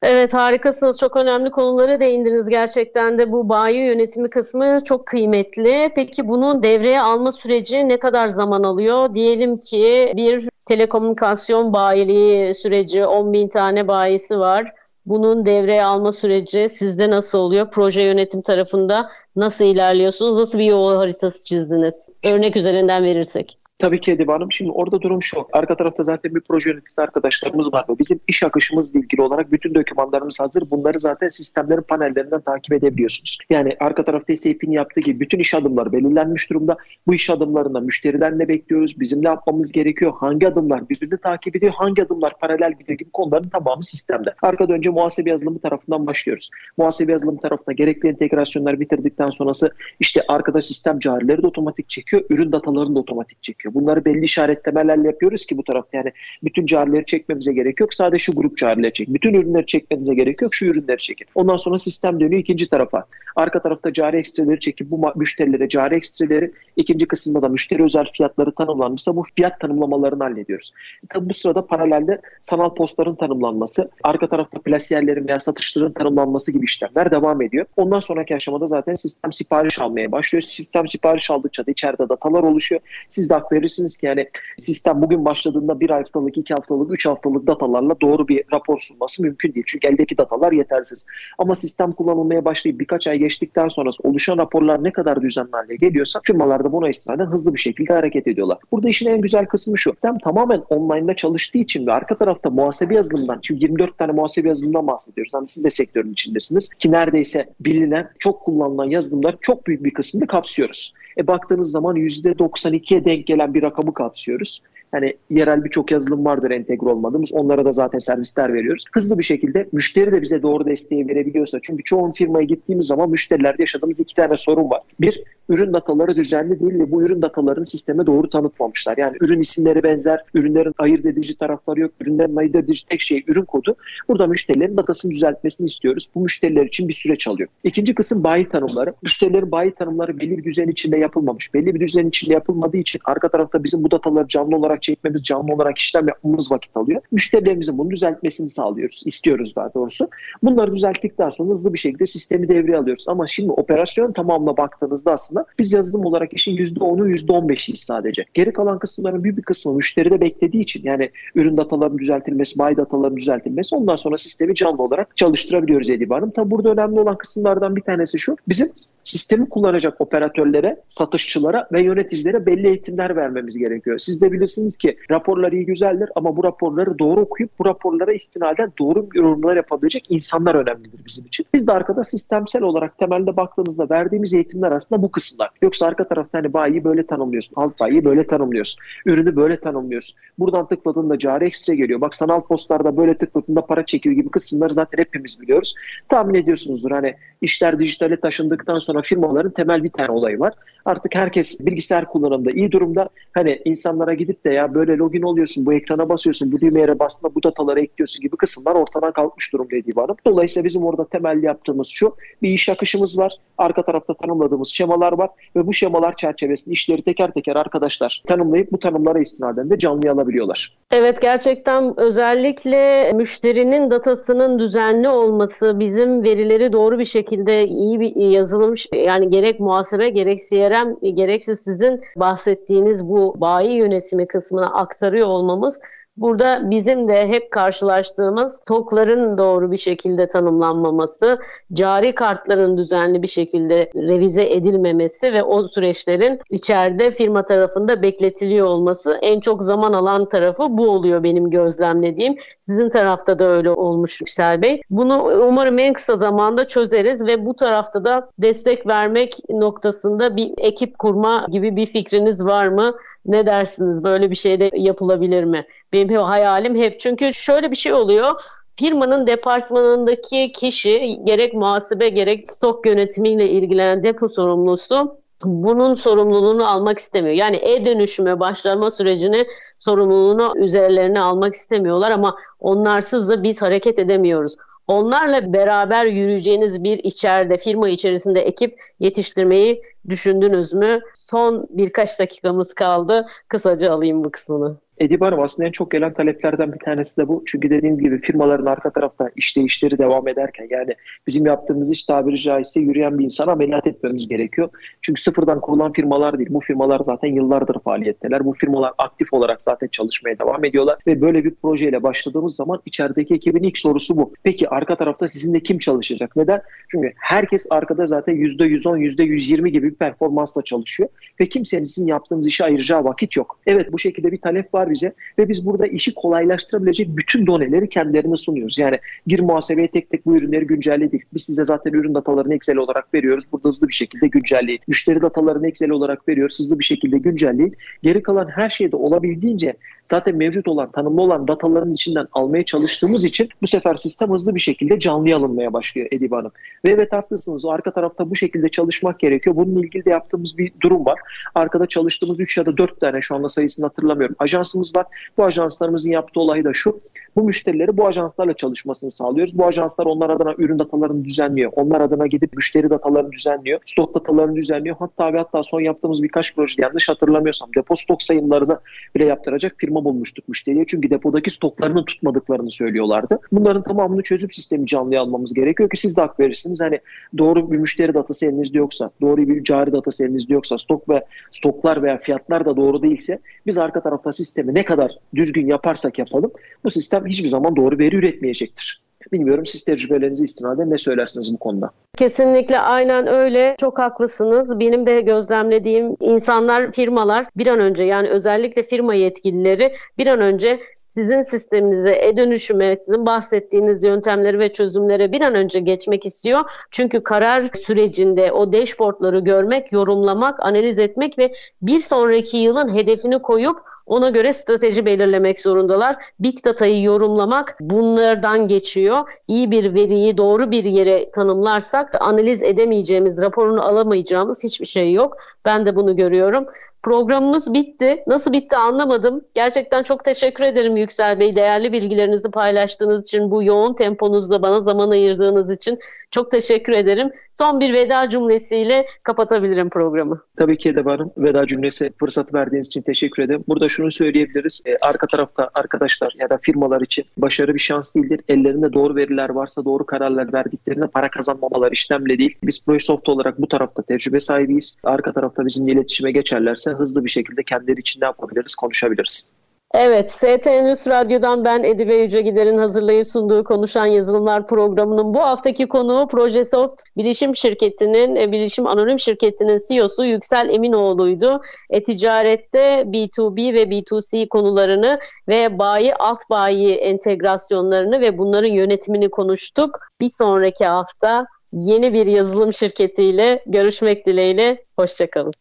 Evet harikasınız. Çok önemli konulara değindiniz. Gerçekten de bu bayi yönetimi kısmı çok kıymetli. Peki bunun devreye alma süreci ne kadar zaman alıyor? Diyelim ki bir telekomünikasyon bayiliği süreci 10 bin tane bayisi var. Bunun devreye alma süreci sizde nasıl oluyor? Proje yönetim tarafında nasıl ilerliyorsunuz? Nasıl bir yol haritası çizdiniz? Örnek üzerinden verirsek. Tabii ki Edip Hanım. Şimdi orada durum şu. Arka tarafta zaten bir proje yöneticisi arkadaşlarımız var. Bizim iş akışımızla ilgili olarak bütün dokümanlarımız hazır. Bunları zaten sistemlerin panellerinden takip edebiliyorsunuz. Yani arka tarafta SAP'in yaptığı gibi bütün iş adımları belirlenmiş durumda. Bu iş adımlarında müşteriden ne bekliyoruz? Bizim ne yapmamız gerekiyor? Hangi adımlar birbirini takip ediyor? Hangi adımlar paralel gidiyor gibi konuların tamamı sistemde. Arkada önce muhasebe yazılımı tarafından başlıyoruz. Muhasebe yazılımı tarafında gerekli entegrasyonlar bitirdikten sonrası işte arkada sistem carileri de otomatik çekiyor. Ürün datalarını da otomatik çekiyor. Bunları belli işaretlemelerle yapıyoruz ki bu tarafta yani bütün carileri çekmemize gerek yok. Sadece şu grup carileri çek. Bütün ürünleri çekmenize gerek yok. Şu ürünleri çekin. Ondan sonra sistem dönüyor ikinci tarafa. Arka tarafta cari ekstreleri çekip bu müşterilere cari ekstreleri ikinci kısımda da müşteri özel fiyatları tanımlanmışsa bu fiyat tanımlamalarını hallediyoruz. Tabii bu sırada paralelde sanal postların tanımlanması, arka tarafta plasiyerlerin veya satışların tanımlanması gibi işlemler devam ediyor. Ondan sonraki aşamada zaten sistem sipariş almaya başlıyor. Sistem sipariş aldıkça da içeride datalar oluşuyor. Siz de verirsiniz ki yani sistem bugün başladığında bir haftalık, iki haftalık, üç haftalık datalarla doğru bir rapor sunması mümkün değil. Çünkü eldeki datalar yetersiz. Ama sistem kullanılmaya başlayıp birkaç ay geçtikten sonra oluşan raporlar ne kadar düzenli hale geliyorsa firmalar da buna istinaden hızlı bir şekilde hareket ediyorlar. Burada işin en güzel kısmı şu. Sistem tamamen online'da çalıştığı için ve arka tarafta muhasebe yazılımından, çünkü 24 tane muhasebe yazılımından bahsediyoruz. Hani siz de sektörün içindesiniz ki neredeyse bilinen, çok kullanılan yazılımlar çok büyük bir kısmını kapsıyoruz. E baktığınız zaman %92'ye denk gelen bir rakamı kapsıyoruz. Hani yerel birçok yazılım vardır entegre olmadığımız. Onlara da zaten servisler veriyoruz. Hızlı bir şekilde müşteri de bize doğru desteği verebiliyorsa. Çünkü çoğu firmaya gittiğimiz zaman müşterilerde yaşadığımız iki tane sorun var. Bir, ürün dataları düzenli değil ve bu ürün datalarını sisteme doğru tanıtmamışlar. Yani ürün isimleri benzer, ürünlerin ayırt edici tarafları yok, ürünlerin ayırt edici tek şey ürün kodu. Burada müşterilerin datasını düzeltmesini istiyoruz. Bu müşteriler için bir süreç alıyor. İkinci kısım bayi tanımları. Müşterilerin bayi tanımları belli bir düzen içinde yapılmamış. Belli bir düzen içinde yapılmadığı için arka tarafta bizim bu dataları canlı olarak çekmemiz, canlı olarak işlem yapmamız vakit alıyor. Müşterilerimizin bunu düzeltmesini sağlıyoruz. istiyoruz daha doğrusu. Bunları düzelttikten sonra hızlı bir şekilde sistemi devreye alıyoruz. Ama şimdi operasyon tamamına baktığınızda aslında biz yazılım olarak işin %10'u %15'iyiz sadece. Geri kalan kısımların büyük bir kısmı müşteride beklediği için yani ürün datalarının düzeltilmesi, buy datalarının düzeltilmesi ondan sonra sistemi canlı olarak çalıştırabiliyoruz Edip Hanım. Tabi burada önemli olan kısımlardan bir tanesi şu. Bizim sistemi kullanacak operatörlere, satışçılara ve yöneticilere belli eğitimler vermemiz gerekiyor. Siz de bilirsiniz ki raporlar iyi güzeldir ama bu raporları doğru okuyup bu raporlara istinaden doğru yorumlar yapabilecek insanlar önemlidir bizim için. Biz de arkada sistemsel olarak temelde baktığımızda verdiğimiz eğitimler aslında bu kısımlar. Yoksa arka tarafta hani bayi böyle tanımlıyorsun, alt bayi böyle tanımlıyorsun, ürünü böyle tanımlıyorsun. Buradan tıkladığında cari ekstra geliyor. Bak sanal postlarda böyle tıkladığında para çekiyor gibi kısımları zaten hepimiz biliyoruz. Tahmin ediyorsunuzdur hani işler dijitale taşındıktan sonra sonra firmaların temel bir tane olayı var. Artık herkes bilgisayar kullanımında iyi durumda. Hani insanlara gidip de ya böyle login oluyorsun, bu ekrana basıyorsun, bu düğmeye bastığında bu dataları ekliyorsun gibi kısımlar ortadan kalkmış durumda Edip Hanım. Dolayısıyla bizim orada temel yaptığımız şu, bir iş akışımız var. Arka tarafta tanımladığımız şemalar var ve bu şemalar çerçevesinde işleri teker teker arkadaşlar tanımlayıp bu tanımlara istinaden de canlıya alabiliyorlar. Evet gerçekten özellikle müşterinin datasının düzenli olması, bizim verileri doğru bir şekilde iyi bir yazılım yani gerek muhasebe gerek CRM gerekse sizin bahsettiğiniz bu bayi yönetimi kısmına aktarıyor olmamız Burada bizim de hep karşılaştığımız TOK'ların doğru bir şekilde tanımlanmaması, cari kartların düzenli bir şekilde revize edilmemesi ve o süreçlerin içeride firma tarafında bekletiliyor olması en çok zaman alan tarafı bu oluyor benim gözlemlediğim. Sizin tarafta da öyle olmuş Yüksel Bey. Bunu umarım en kısa zamanda çözeriz ve bu tarafta da destek vermek noktasında bir ekip kurma gibi bir fikriniz var mı? Ne dersiniz? Böyle bir şey de yapılabilir mi? Benim hayalim hep çünkü şöyle bir şey oluyor firmanın departmanındaki kişi gerek muhasebe gerek stok yönetimiyle ilgilenen depo sorumlusu bunun sorumluluğunu almak istemiyor. Yani e-dönüşüme başlama sürecini sorumluluğunu üzerlerine almak istemiyorlar ama onlarsız da biz hareket edemiyoruz. Onlarla beraber yürüyeceğiniz bir içeride, firma içerisinde ekip yetiştirmeyi düşündünüz mü? Son birkaç dakikamız kaldı. Kısaca alayım bu kısmını. Edip Hanım aslında en çok gelen taleplerden bir tanesi de bu. Çünkü dediğim gibi firmaların arka tarafta işleyişleri devam ederken yani bizim yaptığımız iş tabiri caizse yürüyen bir insana ameliyat etmemiz gerekiyor. Çünkü sıfırdan kurulan firmalar değil. Bu firmalar zaten yıllardır faaliyetteler. Bu firmalar aktif olarak zaten çalışmaya devam ediyorlar. Ve böyle bir projeyle başladığımız zaman içerideki ekibin ilk sorusu bu. Peki arka tarafta sizinle kim çalışacak? Neden? Çünkü herkes arkada zaten %110, %120 gibi bir performansla çalışıyor. Ve kimsenin sizin yaptığınız işe ayıracağı vakit yok. Evet bu şekilde bir talep var bize ve biz burada işi kolaylaştırabilecek bütün doneleri kendilerine sunuyoruz. Yani gir muhasebeye tek tek bu ürünleri güncelledik. Biz size zaten ürün datalarını Excel olarak veriyoruz. Burada hızlı bir şekilde güncelleyin. Müşteri datalarını Excel olarak veriyoruz. Hızlı bir şekilde güncelleyin. Geri kalan her şeyde olabildiğince zaten mevcut olan, tanımlı olan dataların içinden almaya çalıştığımız için bu sefer sistem hızlı bir şekilde canlıya alınmaya başlıyor Edip Hanım. Ve evet haklısınız. O arka tarafta bu şekilde çalışmak gerekiyor. Bununla ilgili de yaptığımız bir durum var. Arkada çalıştığımız 3 ya da 4 tane şu anda sayısını hatırlamıyorum. Ajansımız var. Bu ajanslarımızın yaptığı olay da şu. Bu müşterileri bu ajanslarla çalışmasını sağlıyoruz. Bu ajanslar onlar adına ürün datalarını düzenliyor. Onlar adına gidip müşteri datalarını düzenliyor. Stok datalarını düzenliyor. Hatta ve hatta son yaptığımız birkaç proje yanlış hatırlamıyorsam depo stok sayımlarını bile yaptıracak firma bulmuştuk müşteriye. Çünkü depodaki stoklarını tutmadıklarını söylüyorlardı. Bunların tamamını çözüp sistemi canlıya almamız gerekiyor ki siz de hak verirsiniz. Hani doğru bir müşteri datası elinizde yoksa, doğru bir cari datası elinizde yoksa, stok ve stoklar veya fiyatlar da doğru değilse biz arka tarafta sistemi ne kadar düzgün yaparsak yapalım bu sistem hiçbir zaman doğru veri üretmeyecektir. Bilmiyorum siz tecrübelerinizi istinaden ne söylersiniz bu konuda? Kesinlikle aynen öyle. Çok haklısınız. Benim de gözlemlediğim insanlar, firmalar bir an önce yani özellikle firma yetkilileri bir an önce sizin sisteminize, e-dönüşüme, sizin bahsettiğiniz yöntemleri ve çözümlere bir an önce geçmek istiyor. Çünkü karar sürecinde o dashboardları görmek, yorumlamak, analiz etmek ve bir sonraki yılın hedefini koyup ona göre strateji belirlemek zorundalar. Big Data'yı yorumlamak bunlardan geçiyor. İyi bir veriyi doğru bir yere tanımlarsak analiz edemeyeceğimiz, raporunu alamayacağımız hiçbir şey yok. Ben de bunu görüyorum. Programımız bitti. Nasıl bitti anlamadım. Gerçekten çok teşekkür ederim Yüksel Bey. Değerli bilgilerinizi paylaştığınız için, bu yoğun temponuzda bana zaman ayırdığınız için çok teşekkür ederim. Son bir veda cümlesiyle kapatabilirim programı. Tabii ki de varım. Veda cümlesi fırsat verdiğiniz için teşekkür ederim. Burada şunu söyleyebiliriz. Ee, arka tarafta arkadaşlar ya da firmalar için başarı bir şans değildir. Ellerinde doğru veriler varsa doğru kararlar verdiklerinde para kazanmamalar işlemle değil. Biz Prosoft olarak bu tarafta tecrübe sahibiyiz. Arka tarafta bizimle iletişime geçerlerse hızlı bir şekilde kendileri için ne yapabiliriz konuşabiliriz. Evet, STNÜS Radyo'dan ben Edibe Yüce Gider'in hazırlayıp sunduğu Konuşan Yazılımlar programının bu haftaki konuğu Projesoft Bilişim Şirketi'nin, e, Bilişim Anonim Şirketi'nin CEO'su Yüksel Eminoğlu'ydu. E-ticarette B2B ve B2C konularını ve bayi alt bayi entegrasyonlarını ve bunların yönetimini konuştuk. Bir sonraki hafta yeni bir yazılım şirketiyle görüşmek dileğiyle. Hoşçakalın.